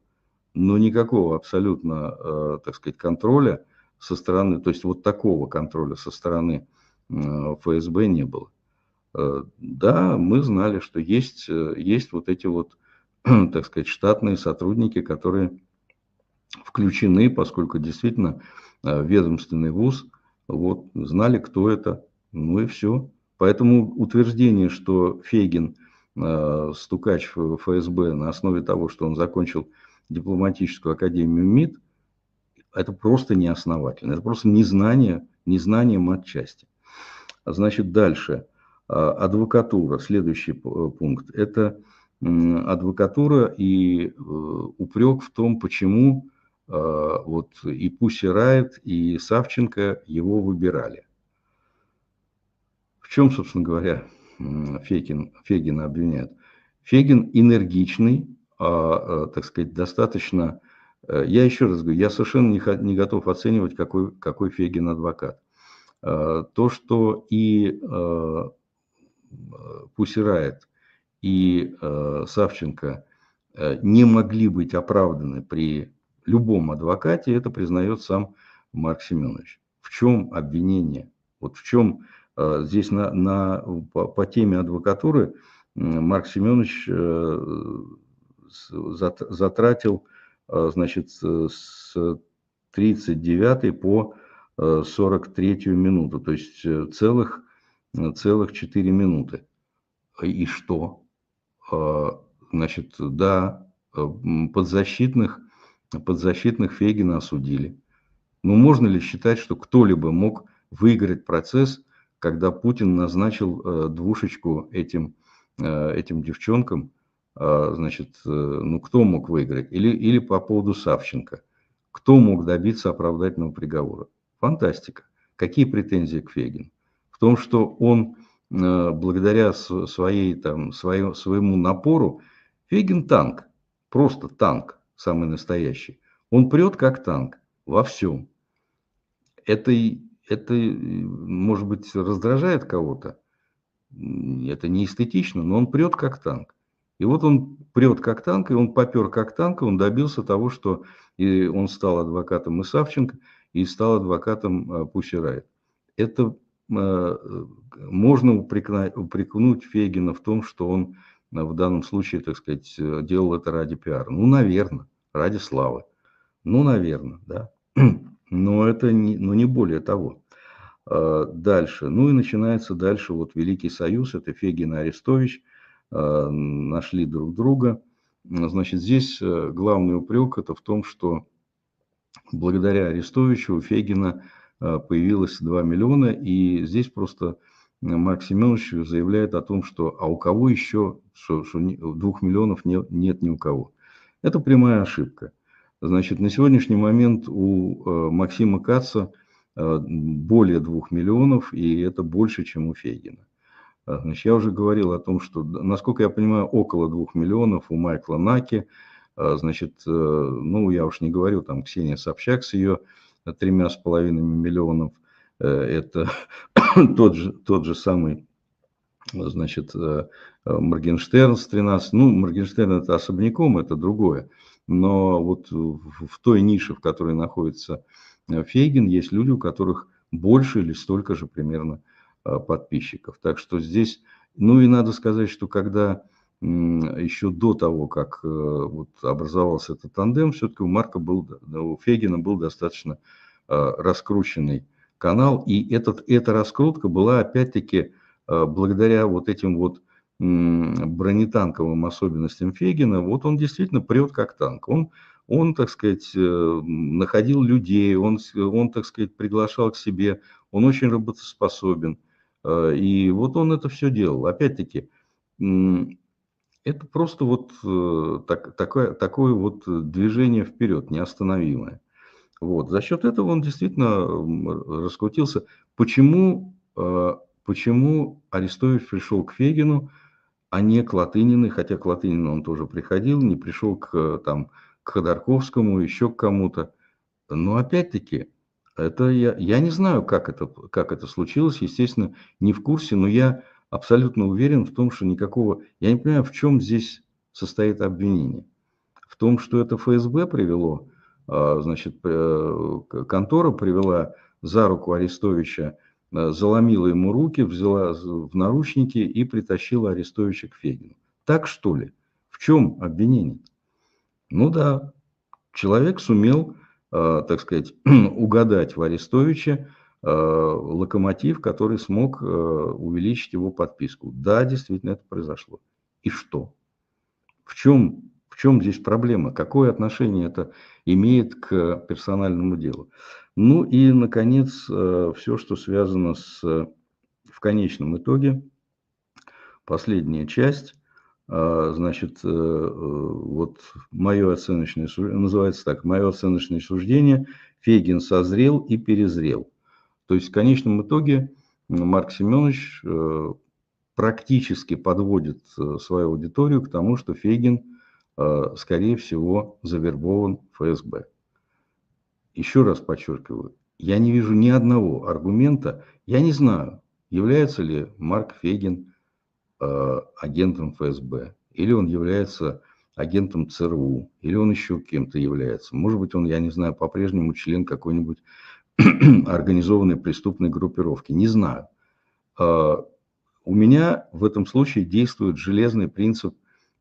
Но никакого абсолютно, э, так сказать, контроля со стороны, то есть вот такого контроля со стороны ФСБ не было. Да, мы знали, что есть, есть вот эти вот, так сказать, штатные сотрудники, которые включены, поскольку действительно ведомственный вуз – вот, знали, кто это, ну и все. Поэтому утверждение, что Фейгин э, стукач в ФСБ на основе того, что он закончил дипломатическую академию МИД, это просто неосновательно, это просто незнание, незнание матчасти. Значит, дальше. А, адвокатура, следующий пункт. Это адвокатура и э, упрек в том, почему Э, вот и Пусси Райт, и Савченко его выбирали. В чем, собственно говоря, Фегин, Фегина обвиняют? Фегин энергичный, а, э, так сказать, достаточно... Э, я еще раз говорю, я совершенно не, не готов оценивать, какой, какой Фегин адвокат. То, что и Пусси И Савченко не могли быть оправданы при любом адвокате, это признает сам Марк Семенович. В чем обвинение? Вот в чем э, здесь на, на, по, по теме адвокатуры Марк Семенович э, затратил, э, значит, с 39 по 43 минуту, то есть целых, целых 4 минуты. И что? Значит, да, подзащитных подзащитных Фейгина осудили. Но можно ли считать, что кто-либо мог выиграть процесс, когда Путин назначил э, двушечку этим, э, этим девчонкам? Э, значит, э, ну кто мог выиграть? Или, или по поводу Савченко. Кто мог добиться оправдательного приговора? Фантастика. Какие претензии к Фейгину? В том, что он э, благодаря своей, там, своему, своему напору, Фейгин танк, просто танк самый настоящий, он прет как танк во всем. Это, это может быть, раздражает кого-то, это не эстетично, но он прет как танк. И вот он прет как танк, и он попер как танк, и он добился того, что и он стал адвокатом и Савченко, и стал адвокатом Пусси Райт. Это можно упрекнуть, Фегина в том, что он в данном случае, так сказать, делал это ради пиара. Ну, наверное, ради славы. Ну, наверное, да. Но это не, но не более того. Дальше. Ну и начинается дальше вот Великий Союз, это Фегин и Арестович, нашли друг друга. Значит, здесь э, главный упрек это в том, что благодаря Арестовичу у Фегина появилось 2 миллиона, и здесь просто Марк Семенович заявляет о том, что а у кого еще, что, что 2 миллионов не, нет ни у кого. Это прямая ошибка. Значит, на сегодняшний момент у э, Максима Каца э, более 2 миллионов, и это больше, чем у Фейгина. Значит, я уже говорил о том, что, насколько я понимаю, около 2 миллионов у Майкла Наки. Значит, э, ну, я уж не говорю, там, Ксения Собчак с ее тремя с половиной миллионов. Это тот же, тот же самый, значит, Моргенштерн с 13. Ну, Моргенштерн это особняком, это другое. Но вот в той нише, в которой находится э, Фейгин, есть люди, у которых больше или столько же примерно э, подписчиков. Так что здесь, ну и надо сказать, что когда еще до того, как э, вот образовался этот тандем, все-таки у Марка был, у Фейгина был достаточно раскрученный канал, и этот, эта раскрутка была опять-таки благодаря вот этим вот бронетанковым особенностям Фегина, вот он действительно прет как танк. Он, он так сказать, э, находил людей, он, он, так сказать, приглашал к себе, он очень работоспособен. Э, и вот он это все делал. Опять-таки, это просто вот э, так, такое, такое вот движение вперед, неостановимое. Вот. За счет этого он действительно раскрутился. Почему, почему Арестович пришел к Фегину? а не к Латынины, хотя к Латынину он тоже приходил, не пришел к, там, к Ходорковскому, еще к кому-то. Но опять-таки, это я, я не знаю, как это, как это случилось, естественно, не в курсе, но я абсолютно уверен в том, что никакого... Я не понимаю, в чем здесь состоит обвинение. В том, что это ФСБ привело, а, значит, э, контора привела за руку Арестовича Э, заломила ему руки, взяла в наручники и притащила Арестовича к Фегину. Так что ли? В чем обвинение? Ну да, человек сумел, э, так сказать, угадать в Арестовиче локомотив, который смог увеличить его подписку. Да, действительно это произошло. И что? В чем, в чем здесь проблема? Какое отношение это имеет к персональному делу? Ну и, наконец, э, все, что связано с, в конечном итоге, последняя часть, э, значит, э, вот мое оценочное называется так, мое оценочное суждение, Фейгин созрел и перезрел. То есть в конечном итоге Марк Семенович практически подводит свою аудиторию к тому, что Фейгин, скорее всего, завербован ФСБ еще раз подчеркиваю, я не вижу ни одного аргумента, я не знаю, является ли Марк Фегин э, агентом ФСБ, или он является агентом ЦРУ, или он еще кем-то является. Может быть, он, я не знаю, по-прежнему член какой-нибудь организованной преступной группировки. Не знаю. Э, у меня в этом случае действует железный принцип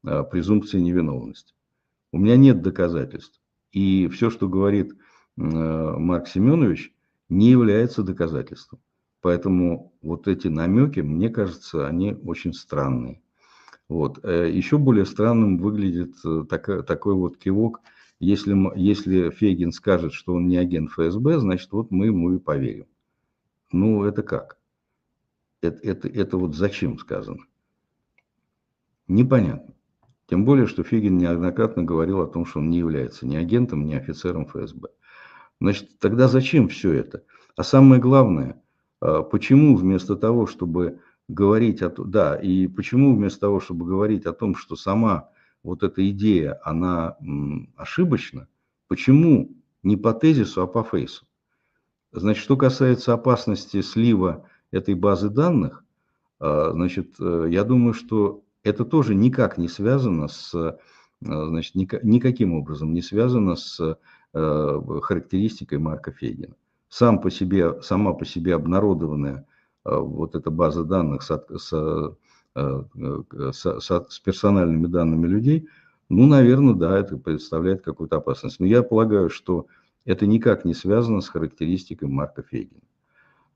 э, презумпции невиновности. У меня нет доказательств. И все, что говорит Э, Марк Семенович не является доказательством. Поэтому вот эти намеки, мне кажется, они очень странные. Вот. Э, Еще более странным выглядит э, такой, такой вот кивок. Если, если Фейгин скажет, что он не агент ФСБ, значит, вот мы ему и поверим. Ну, это как? Это, это, это вот зачем сказано? Непонятно. Тем более, что Фейгин неоднократно говорил о том, что он не является ни агентом, ни офицером ФСБ. Значит, тогда зачем все это? А самое главное, а, почему вместо того, чтобы говорить о том, да, и почему вместо того, чтобы говорить о том, что сама вот эта идея, она ошибочна, почему не по тезису, а по фейсу? Значит, что касается опасности слива этой базы данных, а, значит, э, я думаю, что это тоже никак не связано с, э, значит, никаким образом не связано с Э, характеристикой Марка Фейгина. Сам по себе, сама по себе обнародованная вот эта база данных с, с, с, с персональными данными людей, ну, наверное, да, это представляет какую-то опасность. Но я полагаю, что это никак не связано с характеристикой Марка Фейгина.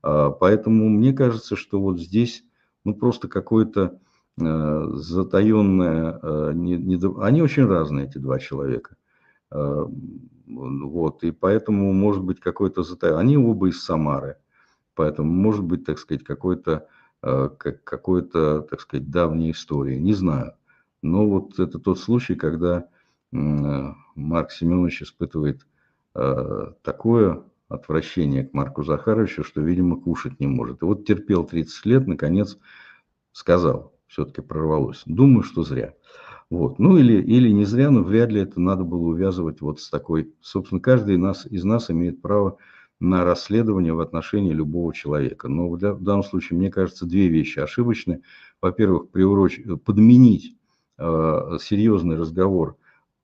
Поэтому мне кажется, что вот здесь ну, просто какое-то э, затаенное... Э, они очень разные, эти два человека. Э, вот, и поэтому может быть какой-то затаенное... Они оба из Самары, поэтому может быть, так сказать, какой-то э, какой-то, так сказать, давняя история, не знаю. Но вот это тот случай, когда Марк Семенович испытывает э, такое отвращение к Марку Захаровичу, что, видимо, кушать не может. И вот терпел 30 лет, наконец сказал, все-таки прорвалось. Думаю, что зря. Вот. Ну или, или не зря, но вряд ли это надо было увязывать вот с такой... Собственно, каждый нас, из нас имеет право на расследование в отношении любого человека. Но в, данном случае, мне кажется, две вещи ошибочны. Во-первых, приуроч... подменить э, серьезный разговор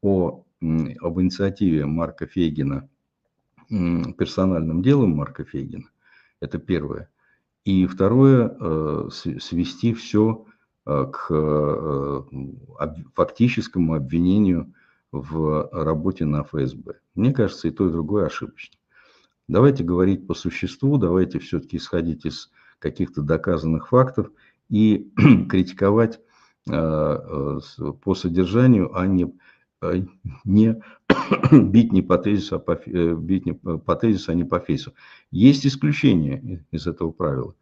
о, об инициативе Марка Фейгина персональным делом Марка Фейгина. Это первое. И второе, э, свести все э, к э, фактическому обвинению в работе на ФСБ. Мне кажется, и то, и другое ошибочно. Давайте говорить по существу, давайте все-таки исходить из каких-то доказанных фактов и критиковать по содержанию, а не Э, не бить не по тезису, а по, э, бить не по тезису, а не по фейсу. Есть исключения из этого правила.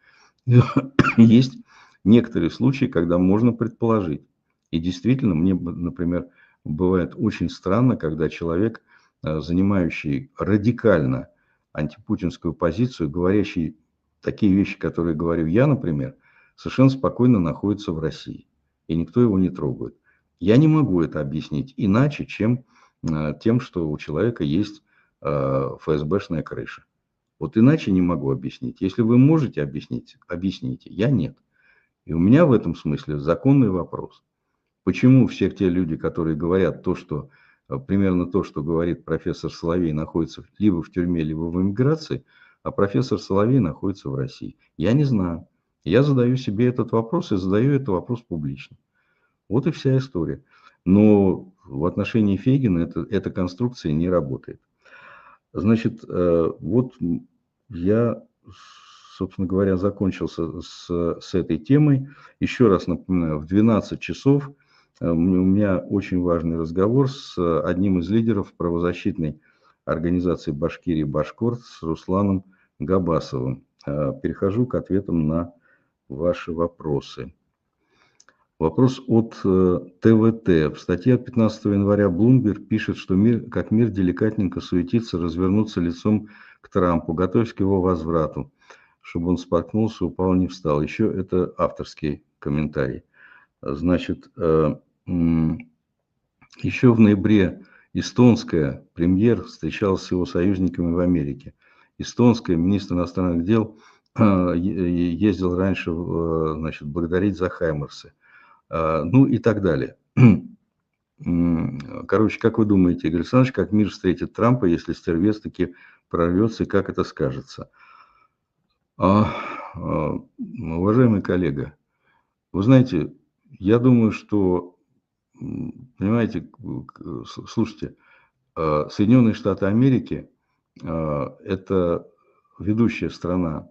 Есть некоторые случаи, когда можно предположить. И действительно, мне, например, бывает очень странно, когда человек, э, занимающий радикально антипутинскую позицию, говорящий такие вещи, которые говорю я, например, совершенно спокойно находится в России. И никто его не трогает. Я не могу это объяснить иначе, чем э, тем, что у человека есть э, ФСБшная крыша. Вот иначе не могу объяснить. Если вы можете объяснить, объясните. Я нет. И у меня в этом смысле законный вопрос. Почему все те люди, которые говорят то, что примерно то, что говорит профессор Соловей, находятся либо в тюрьме, либо в эмиграции, а профессор Соловей находится в России? Я не знаю. Я задаю себе этот вопрос и задаю этот вопрос публично. Вот и вся история. Но в отношении Фейгина это, эта конструкция не работает. Значит, э, вот я, собственно говоря, закончился с, с этой темой. Еще раз напоминаю, в 12 часов э, у меня очень важный разговор с одним из лидеров правозащитной организации Башкирии Башкорт с Русланом Габасовым. Э, перехожу к ответам на ваши вопросы. Вопрос от ТВТ. Э, В статье от 15 января Bloomberg пишет, что мир, как мир деликатненько суетится развернуться лицом к Трампу, готовясь к его возврату, чтобы он споткнулся, упал, не встал. Еще это авторский комментарий. Значит, э, еще в ноябре эстонская премьер встречалась с его союзниками в Америке. Эстонская министр иностранных дел э, ездил раньше значит, благодарить за Хаймерсы. А, ну и так далее. Короче, как вы думаете, Игорь Александрович, как мир встретит Трампа, если стервец таки прорвется, и как это скажется? А, а, уважаемый коллега, вы знаете, я думаю, что, понимаете, слушайте, а, Соединенные Штаты Америки а, – это ведущая страна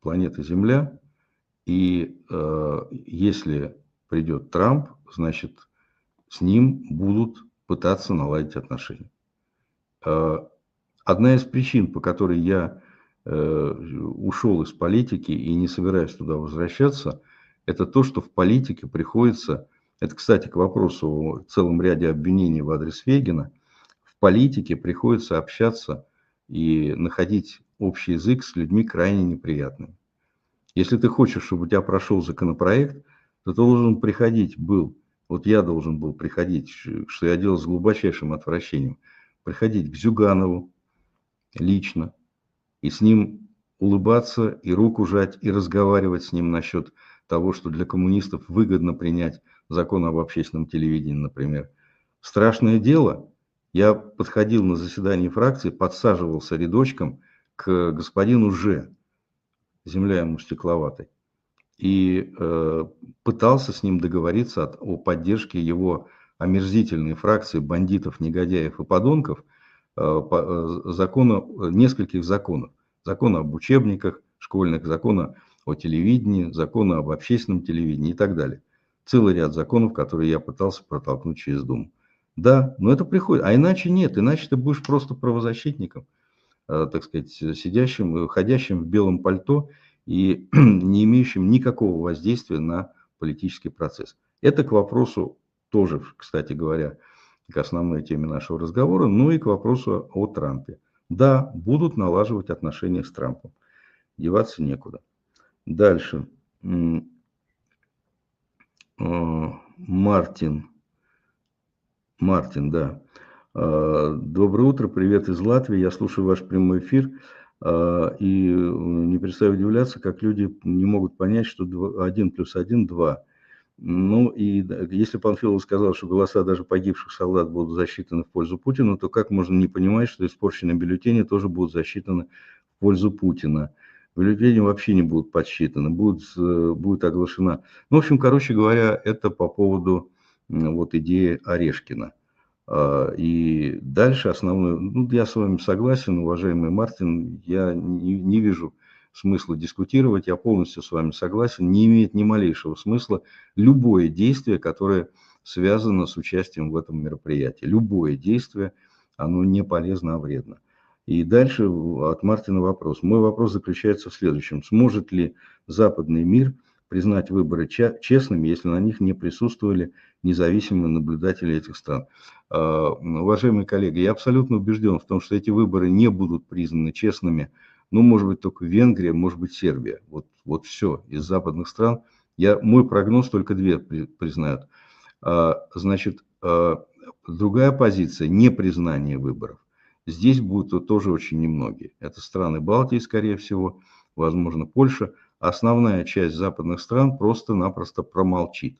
планеты Земля, и если придет Трамп, значит, с ним будут пытаться наладить отношения. Одна из причин, по которой я э, ушел из политики и не собираюсь туда возвращаться, это то, что в политике приходится, это, кстати, к вопросу о целом ряде обвинений в адрес Фегина, в политике приходится общаться и находить общий язык с людьми крайне неприятными. Если ты хочешь, чтобы у тебя прошел законопроект – ты должен приходить был, вот я должен был приходить, что я делал с глубочайшим отвращением, приходить к Зюганову лично и с ним улыбаться и руку жать и разговаривать с ним насчет того, что для коммунистов выгодно принять закон об общественном телевидении, например. Страшное дело. Я подходил на заседание фракции, подсаживался рядочком к господину Ж. земля ему стекловатой, и э, пытался с ним договориться от, о поддержке его омерзительной фракции бандитов, негодяев и подонков э, по, э, закона, нескольких законов. Закона об учебниках школьных, закона о телевидении, закона об общественном телевидении и так далее. Целый ряд законов, которые я пытался протолкнуть через Думу. Да, но это приходит. А иначе нет, иначе ты будешь просто правозащитником, э, так сказать, сидящим, ходящим в белом пальто и не имеющим никакого воздействия на политический процесс. Это к вопросу тоже, кстати говоря, к основной теме нашего разговора, но и к вопросу о Трампе. Да, будут налаживать отношения с Трампом. Деваться некуда. Дальше. Э, Мартин. Мартин, да. Э, доброе утро, привет из Латвии. Я слушаю ваш прямой эфир. Э, и не перестаю удивляться, как люди не могут понять, что 1 плюс 1 – 2. Ну и если Панфилов сказал, что голоса даже погибших солдат будут засчитаны в пользу Путина, то как можно не понимать, что испорченные бюллетени тоже будут засчитаны в пользу Путина? Бюллетени вообще не будут подсчитаны, будет, э, будет оглашена. Ну, в общем, короче говоря, это по поводу вот идеи Орешкина. А, и дальше основное, ну, я с вами согласен, уважаемый Мартин, я не, не вижу смысла дискутировать, я полностью с вами согласен, не имеет ни малейшего смысла любое действие, которое связано с участием в этом мероприятии. Любое действие, оно не полезно, а вредно. И дальше от Мартина вопрос. Мой вопрос заключается в следующем. Сможет ли западный мир признать выборы честными, если на них не присутствовали независимые наблюдатели этих стран? А, уважаемые коллеги, я абсолютно убежден в том, что эти выборы не будут признаны честными. Ну, может быть, только Венгрия, может быть, Сербия. Вот, вот все из западных стран. Я, мой прогноз только две признают. А, значит, а, другая позиция – непризнание выборов. Здесь будут тоже очень немногие. Это страны Балтии, скорее всего, возможно, Польша. Основная часть западных стран просто-напросто промолчит.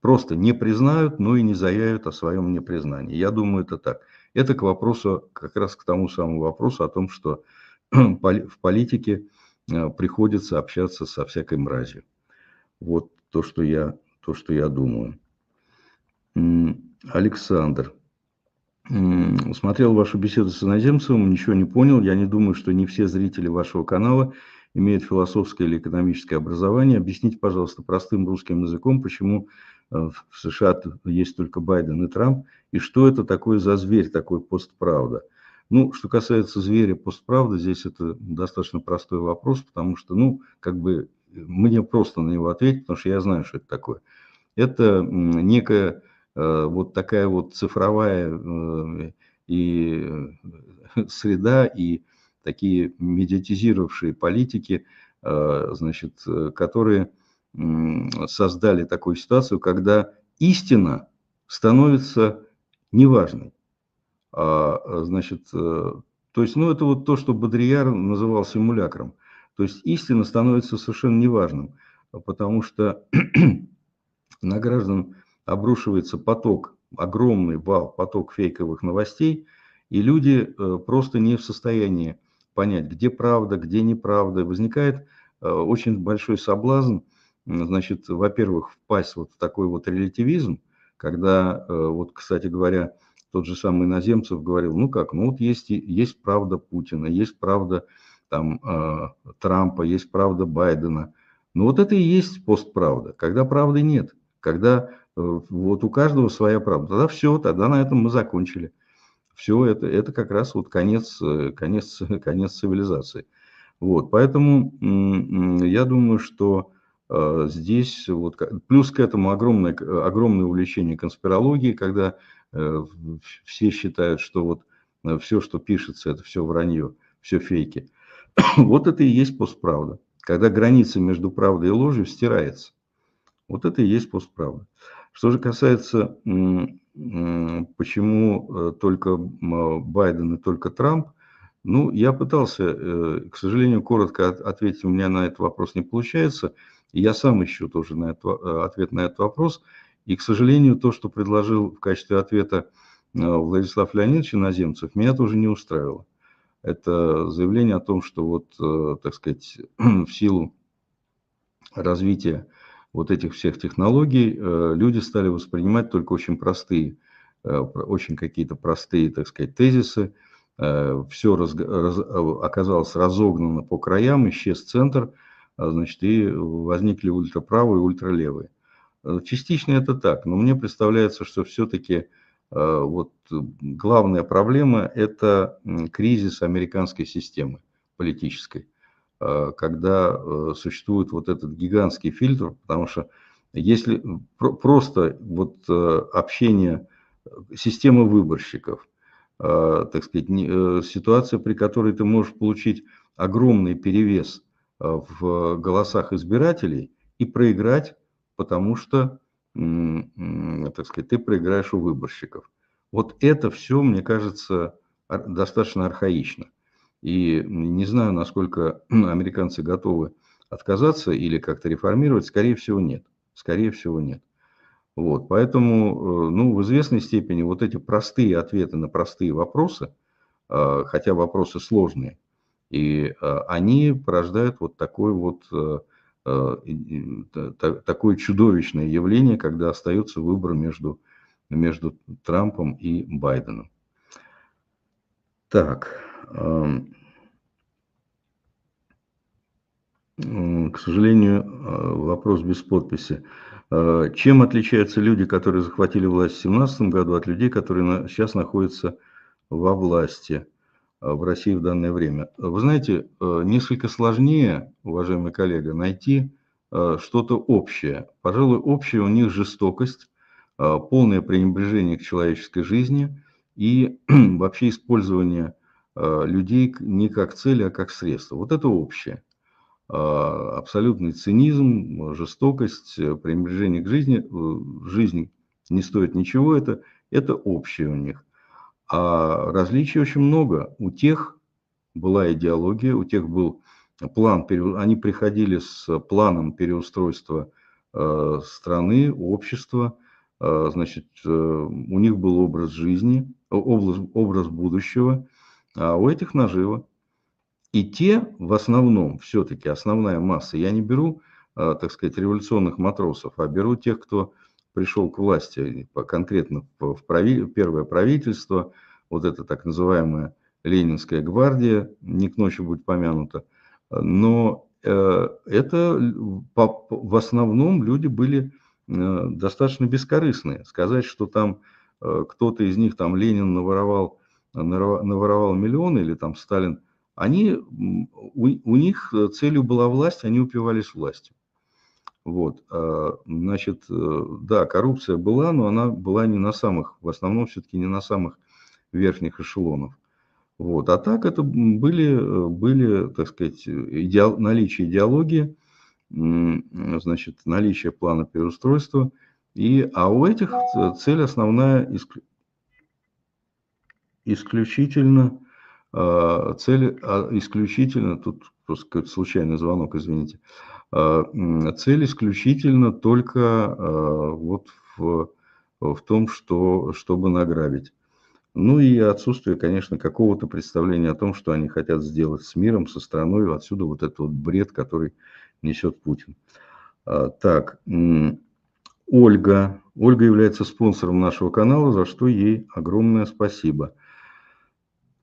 Просто не признают, но и не заявят о своем непризнании. Я думаю, это так. Это к вопросу, как раз к тому самому вопросу о том, что в политике э, приходится общаться со всякой мразью. Вот то, что я, то, что я думаю. Александр. Смотрел вашу беседу с иноземцем, ничего не понял. Я не думаю, что не все зрители вашего канала имеют философское или экономическое образование. Объясните, пожалуйста, простым русским языком, почему э, в США есть только Байден и Трамп, и что это такое за зверь, такой постправда. Ну, что касается зверя постправда, здесь это достаточно простой вопрос, потому что, ну, как бы мне просто на него ответить, потому что я знаю, что это такое. Это некая вот такая вот цифровая э, и э, среда, и такие медиатизировавшие политики, значит, которые создали такую ситуацию, когда истина становится неважной. А, значит, то есть, ну, это вот то, что Бодрияр называл симулякром. То есть истина становится совершенно неважным, потому что на граждан обрушивается поток, огромный вал, поток фейковых новостей, и люди э, просто не в состоянии понять, где правда, где неправда. Возникает э, очень большой соблазн, значит, во-первых, впасть вот в такой вот релятивизм, когда, э, вот, кстати говоря, тот же самый Наземцев говорил, ну как, ну вот есть, есть правда Путина, есть правда там Трампа, есть правда Байдена. Но вот это и есть постправда, когда правды нет, когда вот у каждого своя правда. Тогда все, тогда на этом мы закончили. Все это, это как раз вот конец, э, конец, конец цивилизации. Вот, поэтому я думаю, что э, здесь вот плюс к этому огромное, огромное увлечение конспирологией, когда все считают, что вот все, что пишется, это все вранье, все фейки. Вот это и есть постправда. Когда граница между правдой и ложью стирается. Вот это и есть постправда. Что же касается, почему э, только Байден и только Трамп, ну, я пытался, э, к сожалению, коротко ответить, у меня на этот вопрос не получается. Я сам ищу тоже на это, э, ответ на этот вопрос. И, к сожалению, то, что предложил в качестве ответа Владислав Леонидович Иноземцев, меня тоже не устраивало. Это заявление о том, что вот, так сказать, в силу развития вот этих всех технологий э, люди стали воспринимать только очень простые, э, очень какие-то простые, так сказать, тезисы. Все раз, раз, оказалось разогнано по краям, исчез центр, а, значит, и возникли ультраправые и ультралевые. Частично это так, но мне представляется, что все-таки Э, вот главная проблема – это кризис американской системы политической, э, когда э, существует вот этот гигантский фильтр, потому что если просто вот общение, система выборщиков, так сказать, ситуация, при которой ты можешь получить огромный перевес в голосах избирателей и проиграть, потому что так сказать, ты проиграешь у выборщиков. Вот это все, мне кажется, достаточно архаично. И не знаю, насколько американцы готовы отказаться или как-то реформировать, скорее всего, нет. Скорее всего, нет. Вот, поэтому, э, ну, в известной степени вот эти простые ответы на простые вопросы, э, хотя вопросы сложные, и э, они порождают вот такой вот Э, такое чудовищное явление, когда остается выбор между, между Трампом и Байденом. Так, к сожалению, э, вопрос без подписи. Э, чем отличаются люди, которые захватили власть в 2017 году, от людей, которые сейчас находятся во власти? Э, в России в данное время. Вы знаете, э, несколько сложнее, уважаемый коллега, найти э, что-то общее. Пожалуй, общее у них жестокость, полное пренебрежение к человеческой жизни и вообще использование людей не как цели, а как средство. Вот это общее. Абсолютный цинизм, жестокость, пренебрежение к жизни, жизнь не стоит ничего, это, это общее у них. А различий очень много. У тех была идеология, у тех был план, они приходили с планом переустройства э, страны, общества, э, значит, э, у них был образ жизни, образ, образ будущего, а у этих наживо. И те в основном, все-таки основная масса, я не беру, так сказать, революционных матросов, а беру тех, кто пришел к власти, конкретно в первое правительство, вот это так называемая Ленинская гвардия, не к ночи будет помянута, но э, это в основном люди были э, достаточно бескорыстные. Сказать, что там э, кто-то из них, там Ленин наворовал, наворовал миллионы или там Сталин, они, у, у них целью была власть, они упивались властью. Вот, а, значит, э, да, коррупция была, но она была не на самых, в основном все-таки не на самых верхних эшелонов. Вот. А так это были, были так сказать, идеал, наличие идеологии, значит, наличие плана переустройства. И, а у этих цель основная исключительно, а, цель а, исключительно, тут просто случайный звонок, извините, а, цель исключительно только вот в, в том, что, чтобы награбить. Ну и отсутствие, конечно, какого-то представления о том, что они хотят сделать с миром, со страной. Отсюда вот этот вот бред, который несет Путин. Так, Ольга. Ольга является спонсором нашего канала, за что ей огромное спасибо.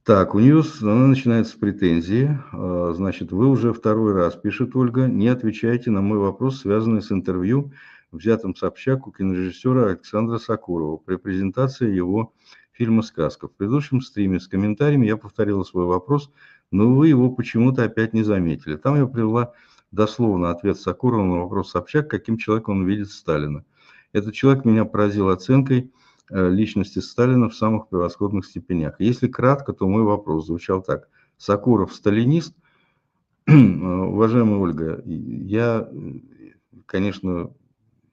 Так, у нее она начинается с претензии. А, значит, вы уже второй раз, пишет Ольга, не отвечаете на мой вопрос, связанный с интервью, взятым Собчак у кинорежиссера Александра Сакурова при презентации его фильма «Сказка». В предыдущем стриме с комментариями я повторила свой вопрос, но вы его почему-то опять не заметили. Там я привела дословно ответ Сакурова на вопрос Собчак, каким человеком он видит Сталина. Этот человек меня поразил оценкой – личности Сталина в самых превосходных степенях. Если кратко, то мой вопрос звучал так. Сакуров сталинист? Уважаемая Ольга, я, конечно,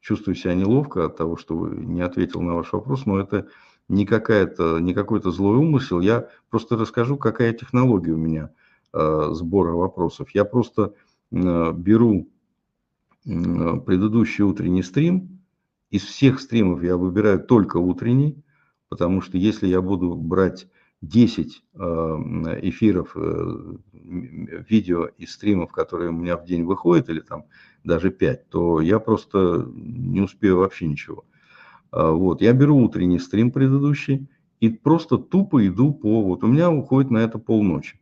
чувствую себя неловко от того, что не ответил на ваш вопрос, но это не, какая-то, не какой-то злой умысел. Я просто расскажу, какая технология у меня э, сбора вопросов. Я просто э, беру э, предыдущий утренний стрим, из всех стримов я выбираю только утренний, потому что если я буду брать 10 эфиров, видео и стримов, которые у меня в день выходят, или там даже 5, то я просто не успею вообще ничего. Вот, я беру утренний стрим предыдущий и просто тупо иду по... Вот у меня уходит на это полночи.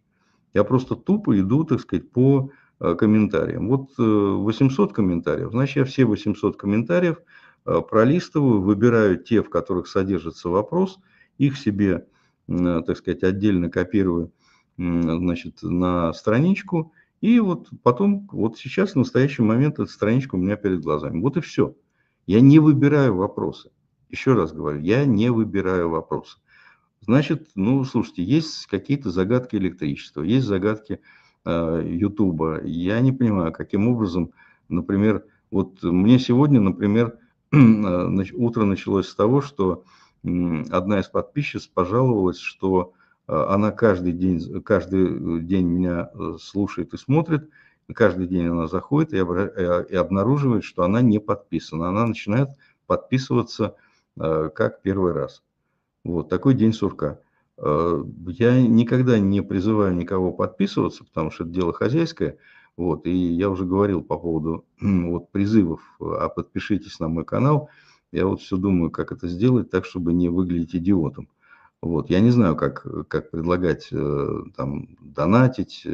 Я просто тупо иду, так сказать, по э, комментариям. Вот 800 э, комментариев, значит, я все 800 комментариев э, пролистываю, выбираю те, в которых содержится вопрос, их себе, так сказать, отдельно копирую значит, на страничку, и вот потом, вот сейчас, в настоящий момент, эта страничка у меня перед глазами. Вот и все. Я не выбираю вопросы. Еще раз говорю, я не выбираю вопросы. Значит, ну, слушайте, есть какие-то загадки электричества, есть загадки э. Я не понимаю, каким образом, например, вот мне сегодня, например, утро началось с того, что одна из подписчиц пожаловалась, что э, она каждый день, каждый день меня э, слушает и смотрит, каждый день она заходит и, и обнаруживает, что она не подписана. Она начинает подписываться как первый раз. Вот такой день сурка. Э, я никогда не призываю никого подписываться, потому что это дело хозяйское. Вот, и я уже говорил по поводу вот, призывов, а подпишитесь на мой канал. Я вот все думаю, как это сделать так, чтобы не выглядеть идиотом. Вот, я не знаю, как, как предлагать э, там, донатить.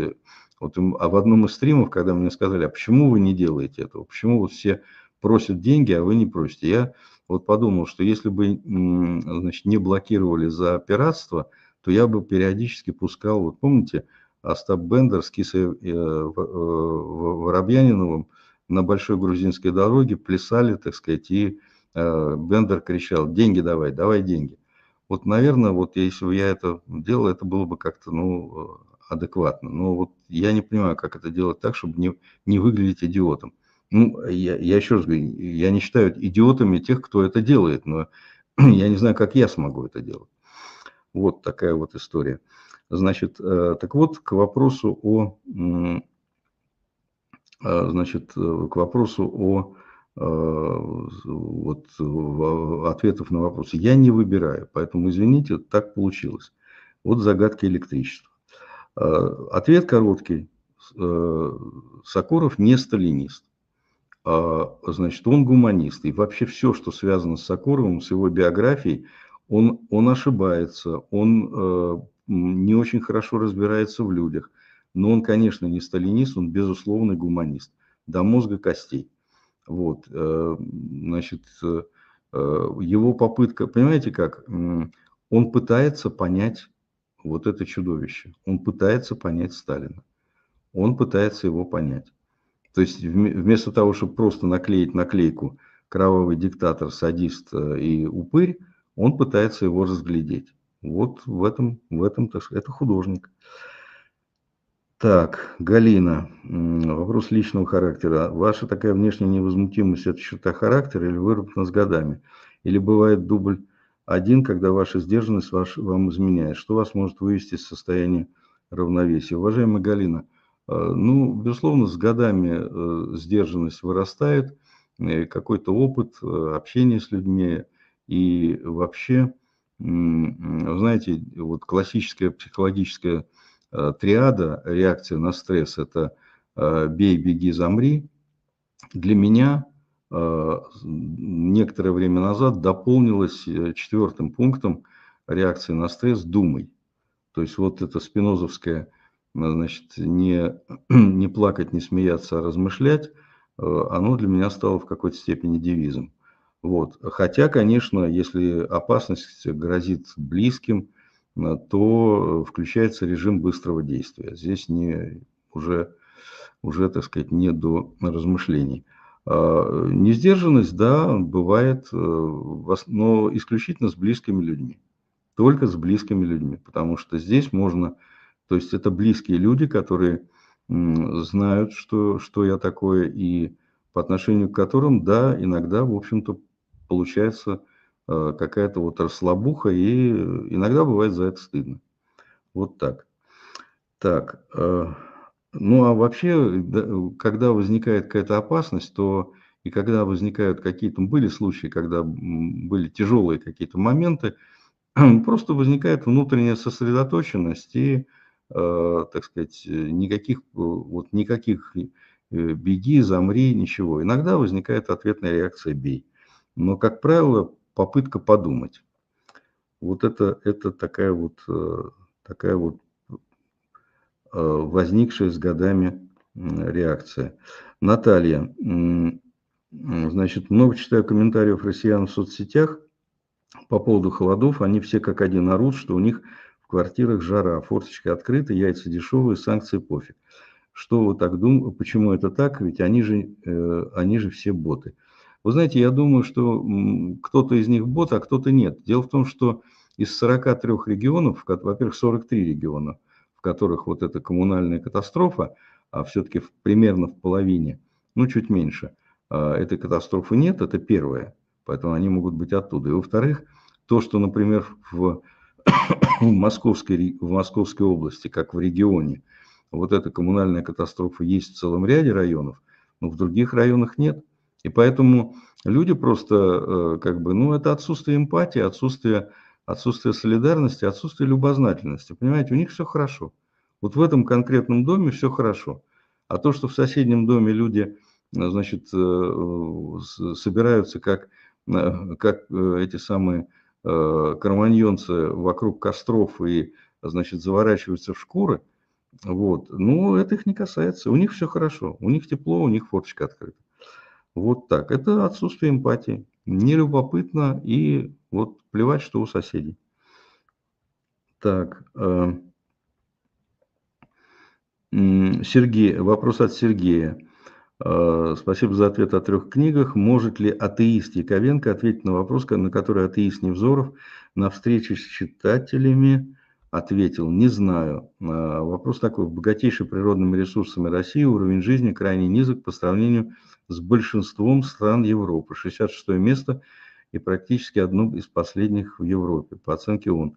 Вот, а в одном из стримов, когда мне сказали, а почему вы не делаете этого, почему вот все просят деньги, а вы не просите, я вот подумал, что если бы значит, не блокировали за пиратство, то я бы периодически пускал, вот помните, Остап Бендер с Кисой э, э, Воробьяниновым на Большой Грузинской дороге плясали, так сказать, и э, Бендер кричал, деньги давай, давай деньги. Вот, наверное, вот если бы я это делал, это было бы как-то, ну, адекватно. Но вот я не понимаю, как это делать так, чтобы не, не выглядеть идиотом. Ну, я, я еще раз говорю, я не считаю идиотами тех, кто это делает, но я не знаю, как я смогу это делать. Вот такая вот история. Значит, э, так вот, к вопросу о, э, значит, к вопросу о э, вот, ответов на вопросы. Я не выбираю, поэтому, извините, так получилось. Вот загадка электричества. Ответ короткий. Сокуров не сталинист. А, значит, он гуманист. И вообще все, что связано с Сокуровым, с его биографией, он, он ошибается, он э, не очень хорошо разбирается в людях. Но он, конечно, не сталинист, он безусловный гуманист. До мозга костей. Вот, э, значит, э, его попытка, понимаете как, он пытается понять вот это чудовище. Он пытается понять Сталина. Он пытается его понять. То есть вместо того, чтобы просто наклеить наклейку «Кровавый диктатор, садист э, и упырь», он пытается его разглядеть. Вот в этом, в этом это художник. Так, Галина, вопрос личного характера. Ваша такая внешняя невозмутимость – это черта характера или выработана с годами? Или бывает дубль один, когда ваша сдержанность ваш, вам изменяет? Что вас может вывести из состояния равновесия? Уважаемая Галина – Э, ну, безусловно, с годами э, сдержанность вырастает, э, какой-то опыт общения с людьми и вообще, знаете, вот классическая психологическая триада реакция на стресс – это «бей, беги, замри». Для меня некоторое время назад дополнилась четвертым пунктом реакции на стресс «думай». То есть вот это спинозовская значит, не, не плакать, не смеяться, а размышлять, э, оно для меня стало в какой-то степени девизом. Вот. Хотя, конечно, если опасность грозит близким, э, то включается режим быстрого действия. Здесь не, уже, уже, так сказать, не до размышлений. А, несдержанность, да, бывает, э, но исключительно с близкими людьми. Только с близкими людьми, потому что здесь можно то есть это близкие люди, которые знают, что, что я такое, и по отношению к которым, да, иногда, в общем-то, получается э, какая-то вот расслабуха, и иногда бывает за это стыдно. Вот так. Так, э, ну а вообще, когда возникает какая-то опасность, то и когда возникают какие-то, были случаи, когда были тяжелые какие-то моменты, просто возникает внутренняя сосредоточенность и, э, так сказать, никаких, вот, никаких беги, замри, ничего. Иногда возникает ответная реакция «бей». Но, как правило, попытка подумать. Вот это, это такая вот, такая вот возникшая с годами реакция. Наталья, значит, много читаю комментариев россиян в соцсетях по поводу холодов. Они все как один орут, что у них в квартирах жара, форточка открыта, яйца дешевые, санкции пофиг. Что вы так думаете, почему это так? Ведь они же, э, они же все боты. Вы знаете, я думаю, что кто-то из них бот, а кто-то нет. Дело в том, что из 43 регионов, во-первых, 43 региона, в которых вот эта коммунальная катастрофа, а все-таки примерно в половине, ну чуть меньше, а, этой катастрофы нет, это первое, поэтому они могут быть оттуда. И во-вторых, то, что, например, в, в, Московской, в Московской области, как в регионе, вот эта коммунальная катастрофа есть в целом ряде районов, но в других районах нет. И поэтому люди просто, э, как бы, ну, это отсутствие эмпатии, отсутствие, отсутствие солидарности, отсутствие любознательности. Понимаете, у них все хорошо. Вот в этом конкретном доме все хорошо. А то, что в соседнем доме люди значит, э, собираются как, э, как э, эти самые карманьонцы вокруг костров и, значит, заворачиваются в шкуры, вот, ну, это их не касается. У них все хорошо, у них тепло, у них форточка открыта. Вот так. Это отсутствие эмпатии. Нелюбопытно и вот плевать, что у соседей. Так. Сергей, вопрос от Сергея. Э, спасибо за ответ о трех книгах. Может ли атеист Яковенко ответить на вопрос, на который атеист Невзоров на встрече с читателями ответил? Не знаю. Э, вопрос такой. В природными ресурсами России уровень жизни крайне низок по сравнению с большинством стран Европы. 66 место и практически одно из последних в Европе, по оценке ООН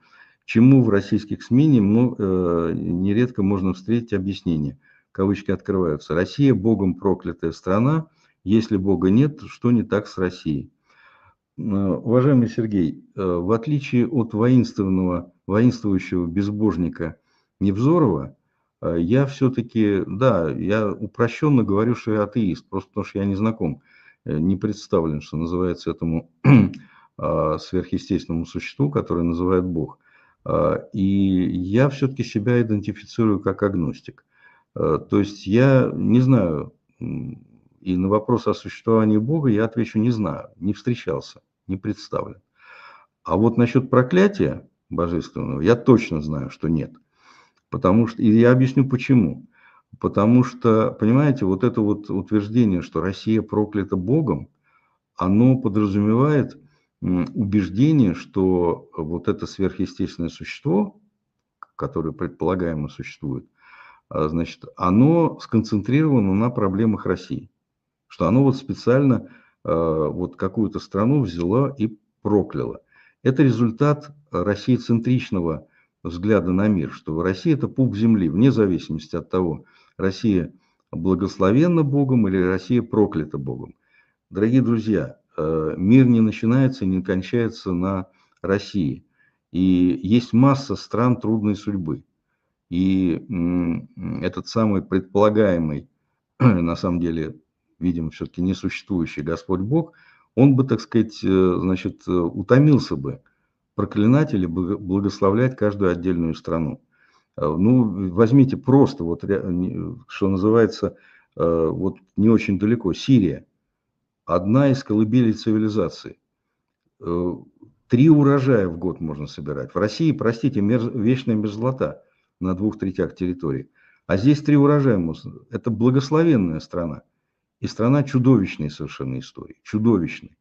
чему в российских СМИ ну, э, нередко можно встретить объяснение. Кавычки открываются. Россия богом проклятая страна. Если бога нет, что не так с Россией? Э, уважаемый Сергей, э, в отличие от воинственного, воинствующего безбожника Невзорова, э, я все-таки, да, я упрощенно говорю, что я атеист, просто потому что я не знаком, не представлен, что называется, этому сверхъестественному существу, которое называют Бог. И я все-таки себя идентифицирую как агностик. То есть я не знаю, и на вопрос о существовании Бога я отвечу не знаю, не встречался, не представлен. А вот насчет проклятия божественного я точно знаю, что нет. Потому что, и я объясню почему. Потому что, понимаете, вот это вот утверждение, что Россия проклята Богом, оно подразумевает убеждение, что вот это сверхъестественное существо, которое предполагаемо существует, а, значит, оно сконцентрировано на проблемах России. Что оно вот специально вот какую-то страну взяло и прокляла. Это результат российцентричного взгляда на мир, что Россия – это пуп земли, вне зависимости от того, Россия благословенна Богом или Россия проклята Богом. Дорогие друзья, Э, мир не начинается и не кончается на России. И есть масса стран трудной судьбы. И этот самый предполагаемый, на самом деле, видимо, все-таки несуществующий Господь Бог, он бы, так сказать, э, значит, утомился бы проклинать или благословлять каждую отдельную страну. Э, ну, возьмите просто, вот, что называется, вот не очень далеко, Сирия – одна из колыбелей цивилизации. Э, три урожая в год можно собирать. В России, простите, мерз, вечная мерзлота на двух третях территории. А здесь три урожая можно. Это благословенная страна. И страна чудовищной совершенно истории. Чудовищной.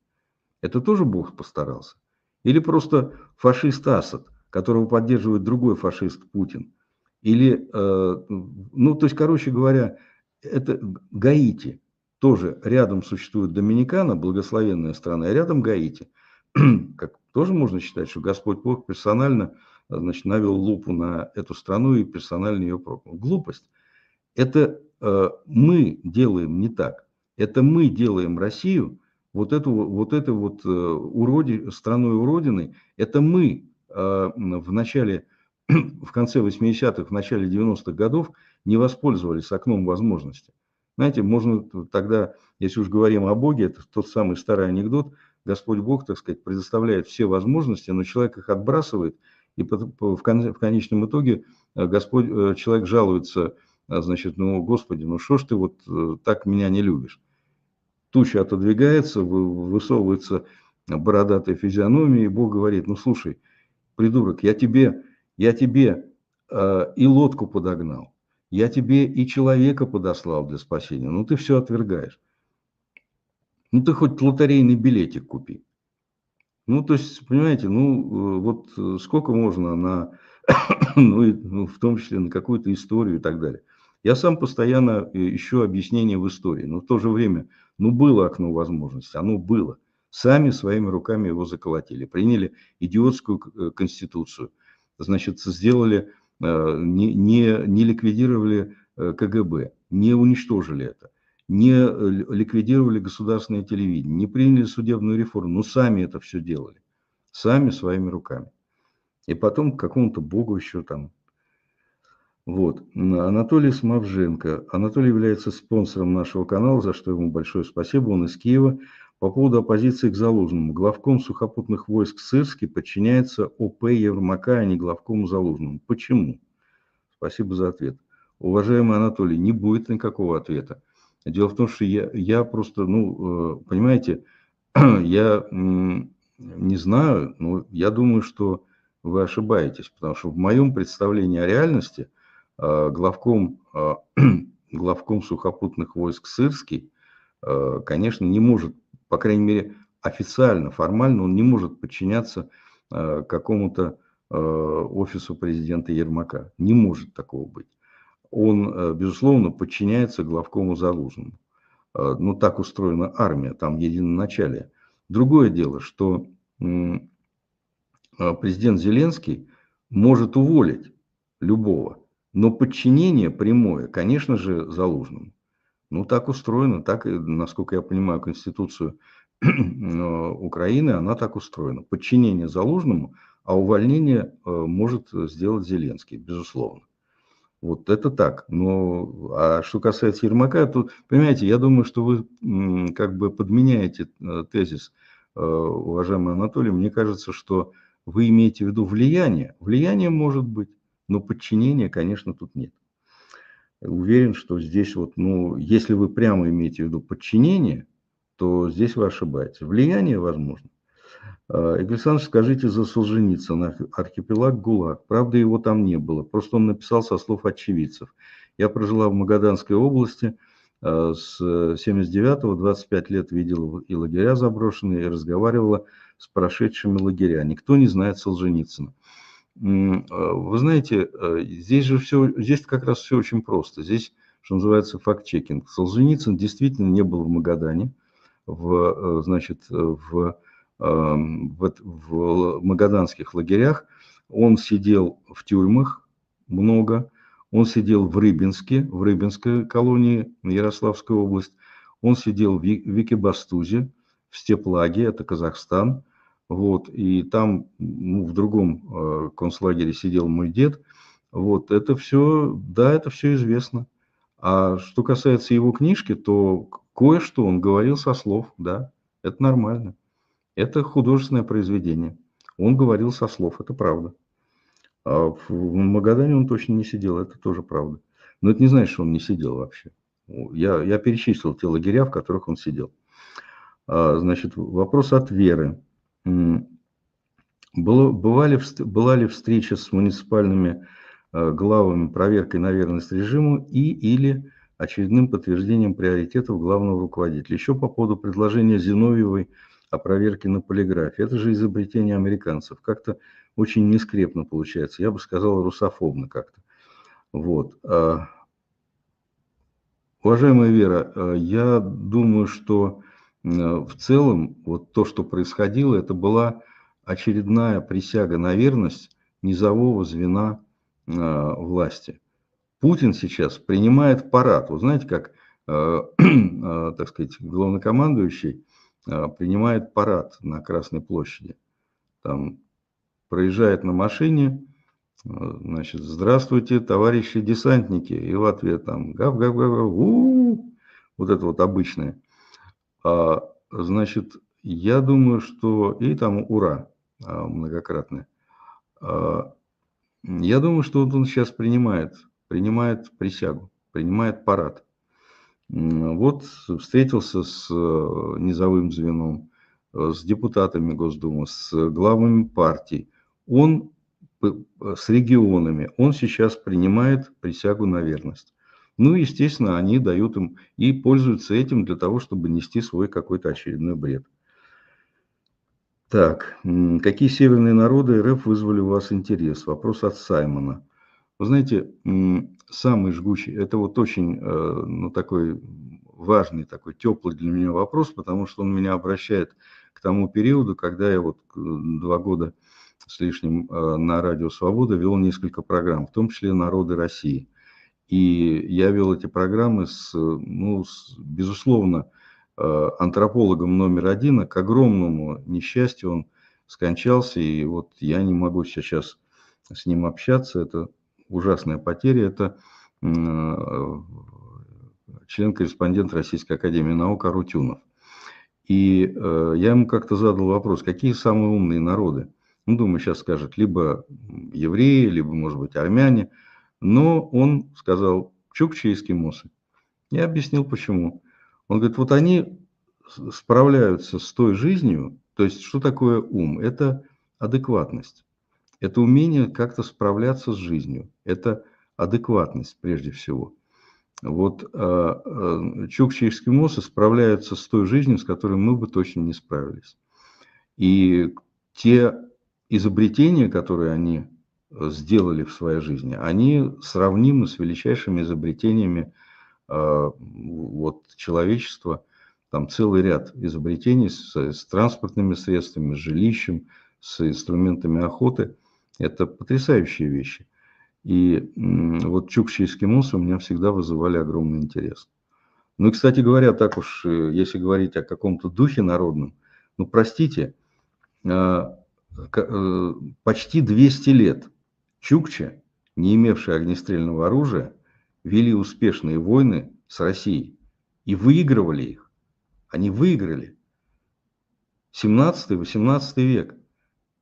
Это тоже Бог постарался? Или просто фашист Асад, которого поддерживает другой фашист Путин? Или, э, ну, то есть, короче говоря, это Гаити тоже рядом существует Доминикана, благословенная страна, а рядом Гаити. Как тоже можно считать, что Господь Бог персонально значит, навел лупу на эту страну и персонально ее проклял. Глупость. Это э, мы делаем не так. Это мы делаем Россию вот эту вот, эту вот э, уроди, страной уродиной. Это мы э, в начале, в конце 80-х, в начале 90-х годов не воспользовались окном возможности. Знаете, можно тогда, если уж говорим о Боге, это тот самый старый анекдот, Господь Бог, так сказать, предоставляет все возможности, но человек их отбрасывает, и в конечном итоге э, Господь, человек жалуется, значит, ну, Господи, ну что ж ты вот так меня не любишь? Туча отодвигается, высовывается бородатая физиономия, и Бог говорит, ну слушай, придурок, я тебе, я тебе э, и лодку подогнал, я тебе и человека подослал для спасения, ну ты все отвергаешь. Ну ты хоть лотерейный билетик купи. Ну, то есть, понимаете, ну, э, вот э, сколько можно на, ну, и, ну, в том числе на какую-то историю и так далее. Я сам постоянно э, ищу объяснение в истории, но в то же время, ну, было окно возможности, оно было – сами своими руками его заколотили, приняли идиотскую э, конституцию, значит, сделали, э, не, не, не ликвидировали КГБ, не уничтожили это, не ликвидировали государственное телевидение, не приняли судебную реформу, но сами это все делали, сами своими руками. И потом к какому-то богу еще там. Вот. Анатолий Смовженко. Анатолий является спонсором нашего канала, за что ему большое спасибо. Он из Киева. По поводу оппозиции к Залужному. Главком сухопутных войск Сырский подчиняется ОП Ермака, а не главкому Залужному. Почему? Спасибо за ответ. Уважаемый Анатолий, не будет никакого ответа. Дело в том, что я, я просто, ну, э, понимаете, я не знаю, но я думаю, что вы ошибаетесь, потому что в моем представлении о реальности главком, э, главком сухопутных войск Сырский, конечно, не может по крайней мере, официально, формально он не может подчиняться э, какому-то э, офису президента Ермака. Не может такого быть. Он, э, безусловно, подчиняется главкому Залужному. Ну, так устроена армия, там единоначалие. Другое дело, что президент Зеленский может уволить любого, но подчинение прямое, конечно же, Залужному. Ну, так устроено, так, насколько я понимаю, Конституцию Украины, она так устроена. Подчинение Залужному, а увольнение э, может сделать Зеленский, безусловно. Вот это так. Но а что касается Ермака, тут, понимаете, я думаю, что вы как бы подменяете э, тезис, э, уважаемый Анатолий. Мне кажется, что вы имеете в виду влияние. Влияние может быть, но подчинения, конечно, тут нет уверен, что здесь вот, ну, если вы прямо имеете в виду подчинение, то здесь вы ошибаетесь. Влияние возможно. А, Игорь Александрович, скажите за Солженицына, архипелаг ГУЛАГ. Правда, его там не было. Просто он написал со слов очевидцев. Я прожила в Магаданской области а, с 79-го, 25 лет видела и лагеря заброшенные, и разговаривала с прошедшими лагеря. Никто не знает Солженицына. А, вы знаете, э, здесь же все, здесь как раз все очень просто. Здесь, что называется, факт-чекинг. Солженицын действительно не был в Магадане, в, э, значит, в, в, в магаданских лагерях. Он сидел в тюрьмах много, он сидел в Рыбинске, в Рыбинской колонии, Ярославская область. Он сидел в Викибастузе, в Степлаге, это Казахстан. Вот, и там ну, в другом э, концлагере сидел мой дед. Вот, это все, да, это все известно. А что касается его книжки, то кое-что он говорил со слов, да, это нормально. Это художественное произведение. Он говорил со слов, это правда. А в Магадане он точно не сидел, это тоже правда. Но это не значит, что он не сидел вообще. Я, я перечислил те лагеря, в которых он сидел. А, значит, вопрос от Веры. Было, бывали, была ли встреча с муниципальными э, главами проверкой на верность режиму и или очередным подтверждением приоритетов главного руководителя. Еще по поводу предложения Зиновьевой о проверке на полиграфе. Это же изобретение американцев. Как-то очень нескрепно получается. Я бы сказал, русофобно как-то. Вот. А, уважаемая Вера, э, я думаю, что в целом вот то, что происходило, это была очередная присяга на верность низового звена э, власти. Путин сейчас принимает парад. Вы знаете, как, э, э, так сказать, главнокомандующий э, принимает парад на Красной площади. Там проезжает на машине, э, значит, здравствуйте, товарищи десантники, и в ответ там гав гав гав, гав у вот это вот обычное. А, значит, я думаю, что и там ура а, многократное. А, я думаю, что вот он сейчас принимает, принимает присягу, принимает парад. Вот встретился с э, низовым звеном, э, с депутатами Госдумы, с главами партий. Он с регионами, он сейчас принимает присягу на верность. Ну, естественно, они дают им и пользуются этим для того, чтобы нести свой какой-то очередной бред. Так, какие северные народы РФ вызвали у вас интерес? Вопрос от Саймона. Вы знаете, самый жгучий, это вот очень, э, ну, такой важный, такой теплый для меня вопрос, потому что он меня обращает к тому периоду, когда я вот два года с лишним э, на Радио Свобода вел несколько программ, в том числе «Народы России». И я вел эти программы с, ну, с, безусловно, э, антропологом номер один, а к огромному несчастью он скончался, и вот я не могу сейчас с ним общаться, это ужасная потеря, это э, член-корреспондент Российской Академии Наук Арутюнов. И э, я ему как-то задал вопрос, какие самые умные народы? Ну, думаю, сейчас скажет, либо евреи, либо, может быть, армяне. Но он сказал, чукчи эскимосы. Я объяснил, почему. Он говорит, вот они справляются с той жизнью, то есть что такое ум? Это адекватность. Это умение как-то справляться с жизнью. Это адекватность прежде всего. Вот а, а, чукчи эскимосы справляются с той жизнью, с которой мы бы точно не справились. И те изобретения, которые они э, сделали в своей жизни, они сравнимы с величайшими изобретениями а, вот, человечества. Там целый ряд изобретений с, с транспортными средствами, с жилищем, с инструментами охоты. Это потрясающие вещи. И вот чукчи эскимосы у меня всегда вызывали огромный интерес. Ну и, кстати говоря, так уж, э, если говорить о каком-то духе народном, ну, простите, а, э, почти 200 лет чукчи, не имевшие огнестрельного оружия, вели успешные войны с Россией и выигрывали их. Они выиграли. 17-18 век.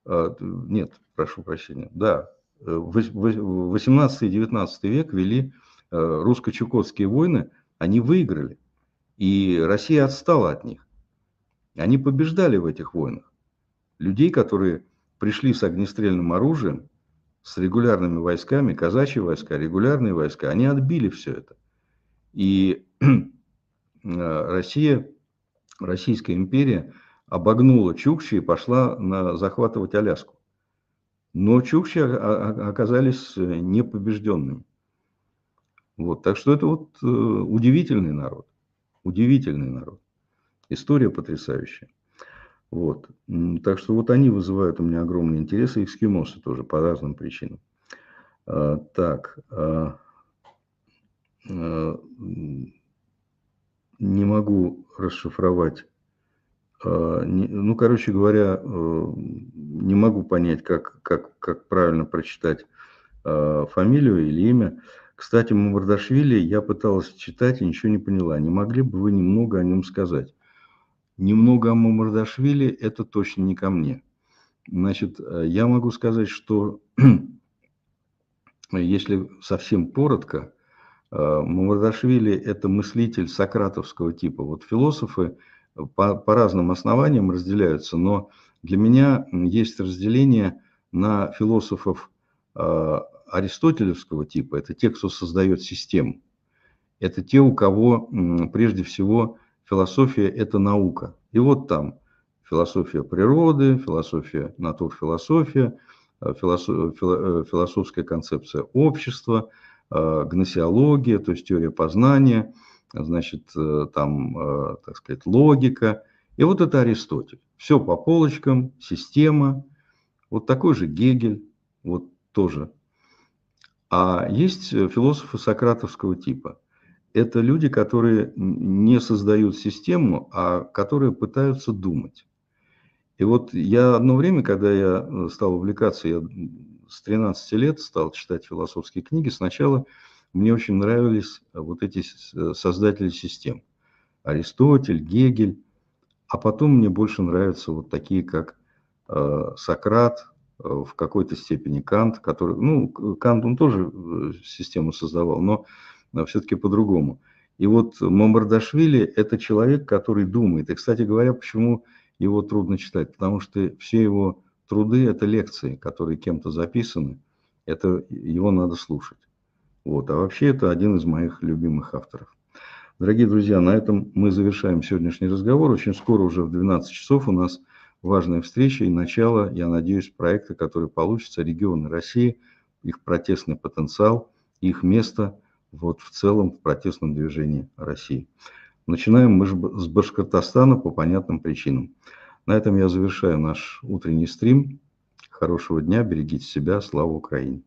А, нет, прошу прощения. Да, 18-19 век вели э, русско-чукотские войны, они выиграли. И Россия отстала от них. Они побеждали в этих войнах. Людей, которые пришли с огнестрельным оружием, с регулярными войсками, казачьи войска, регулярные войска, они отбили все это. И э, Россия, Российская империя обогнула Чукчи и пошла на захватывать Аляску. Но чукчи оказались э, непобежденными. Вот, так что это вот э, удивительный народ. Удивительный народ. История потрясающая. Вот. Так что вот они вызывают у меня огромный интерес, и эскимосы тоже по разным причинам. А, так. А, а, не могу расшифровать ну, короче говоря, э, не могу понять, как, как, как правильно прочитать фамилию или имя. Кстати, Мамардашвили я пыталась читать и ничего не поняла. Не могли бы вы немного о нем сказать? Немного о Мамардашвили – это точно не ко мне. Значит, э, я могу сказать, что если совсем коротко, э, Мамардашвили – это мыслитель сократовского типа. Вот философы – по, по разным основаниям разделяются, но для меня есть разделение на философов э, аристотелевского типа. Это те, кто создает систему. Это те, у кого прежде всего философия – это наука. И вот там философия природы, философия натурфилософия, э, э, философская концепция общества, э, гносеология, то есть теория познания – значит, там, так сказать, логика. И вот это Аристотель. Все по полочкам, система. Вот такой же Гегель, вот тоже. А есть философы сократовского типа. Это люди, которые не создают систему, а которые пытаются думать. И вот я одно время, когда я э, стал увлекаться, я с 13 лет стал читать философские книги, сначала мне очень нравились вот эти создатели систем. Аристотель, Гегель, а потом мне больше нравятся вот такие, как э, Сократ, э, в какой-то степени Кант, который, ну, Кант он тоже э, систему создавал, но все-таки по-другому. И вот Мамардашвили – это человек, который думает. И, кстати говоря, почему его трудно читать? Потому что все его труды – это лекции, которые кем-то записаны. Это его надо слушать. Вот. А вообще это один из моих любимых авторов. Дорогие друзья, на этом мы завершаем сегодняшний разговор. Очень скоро, уже в 12 часов, у нас важная встреча и начало, я надеюсь, проекта, который получится, регионы России, их протестный потенциал, их место – вот в целом в протестном движении России. Начинаем мы с Башкортостана по понятным причинам. На этом я завершаю наш утренний стрим. Хорошего дня, берегите себя, слава Украине!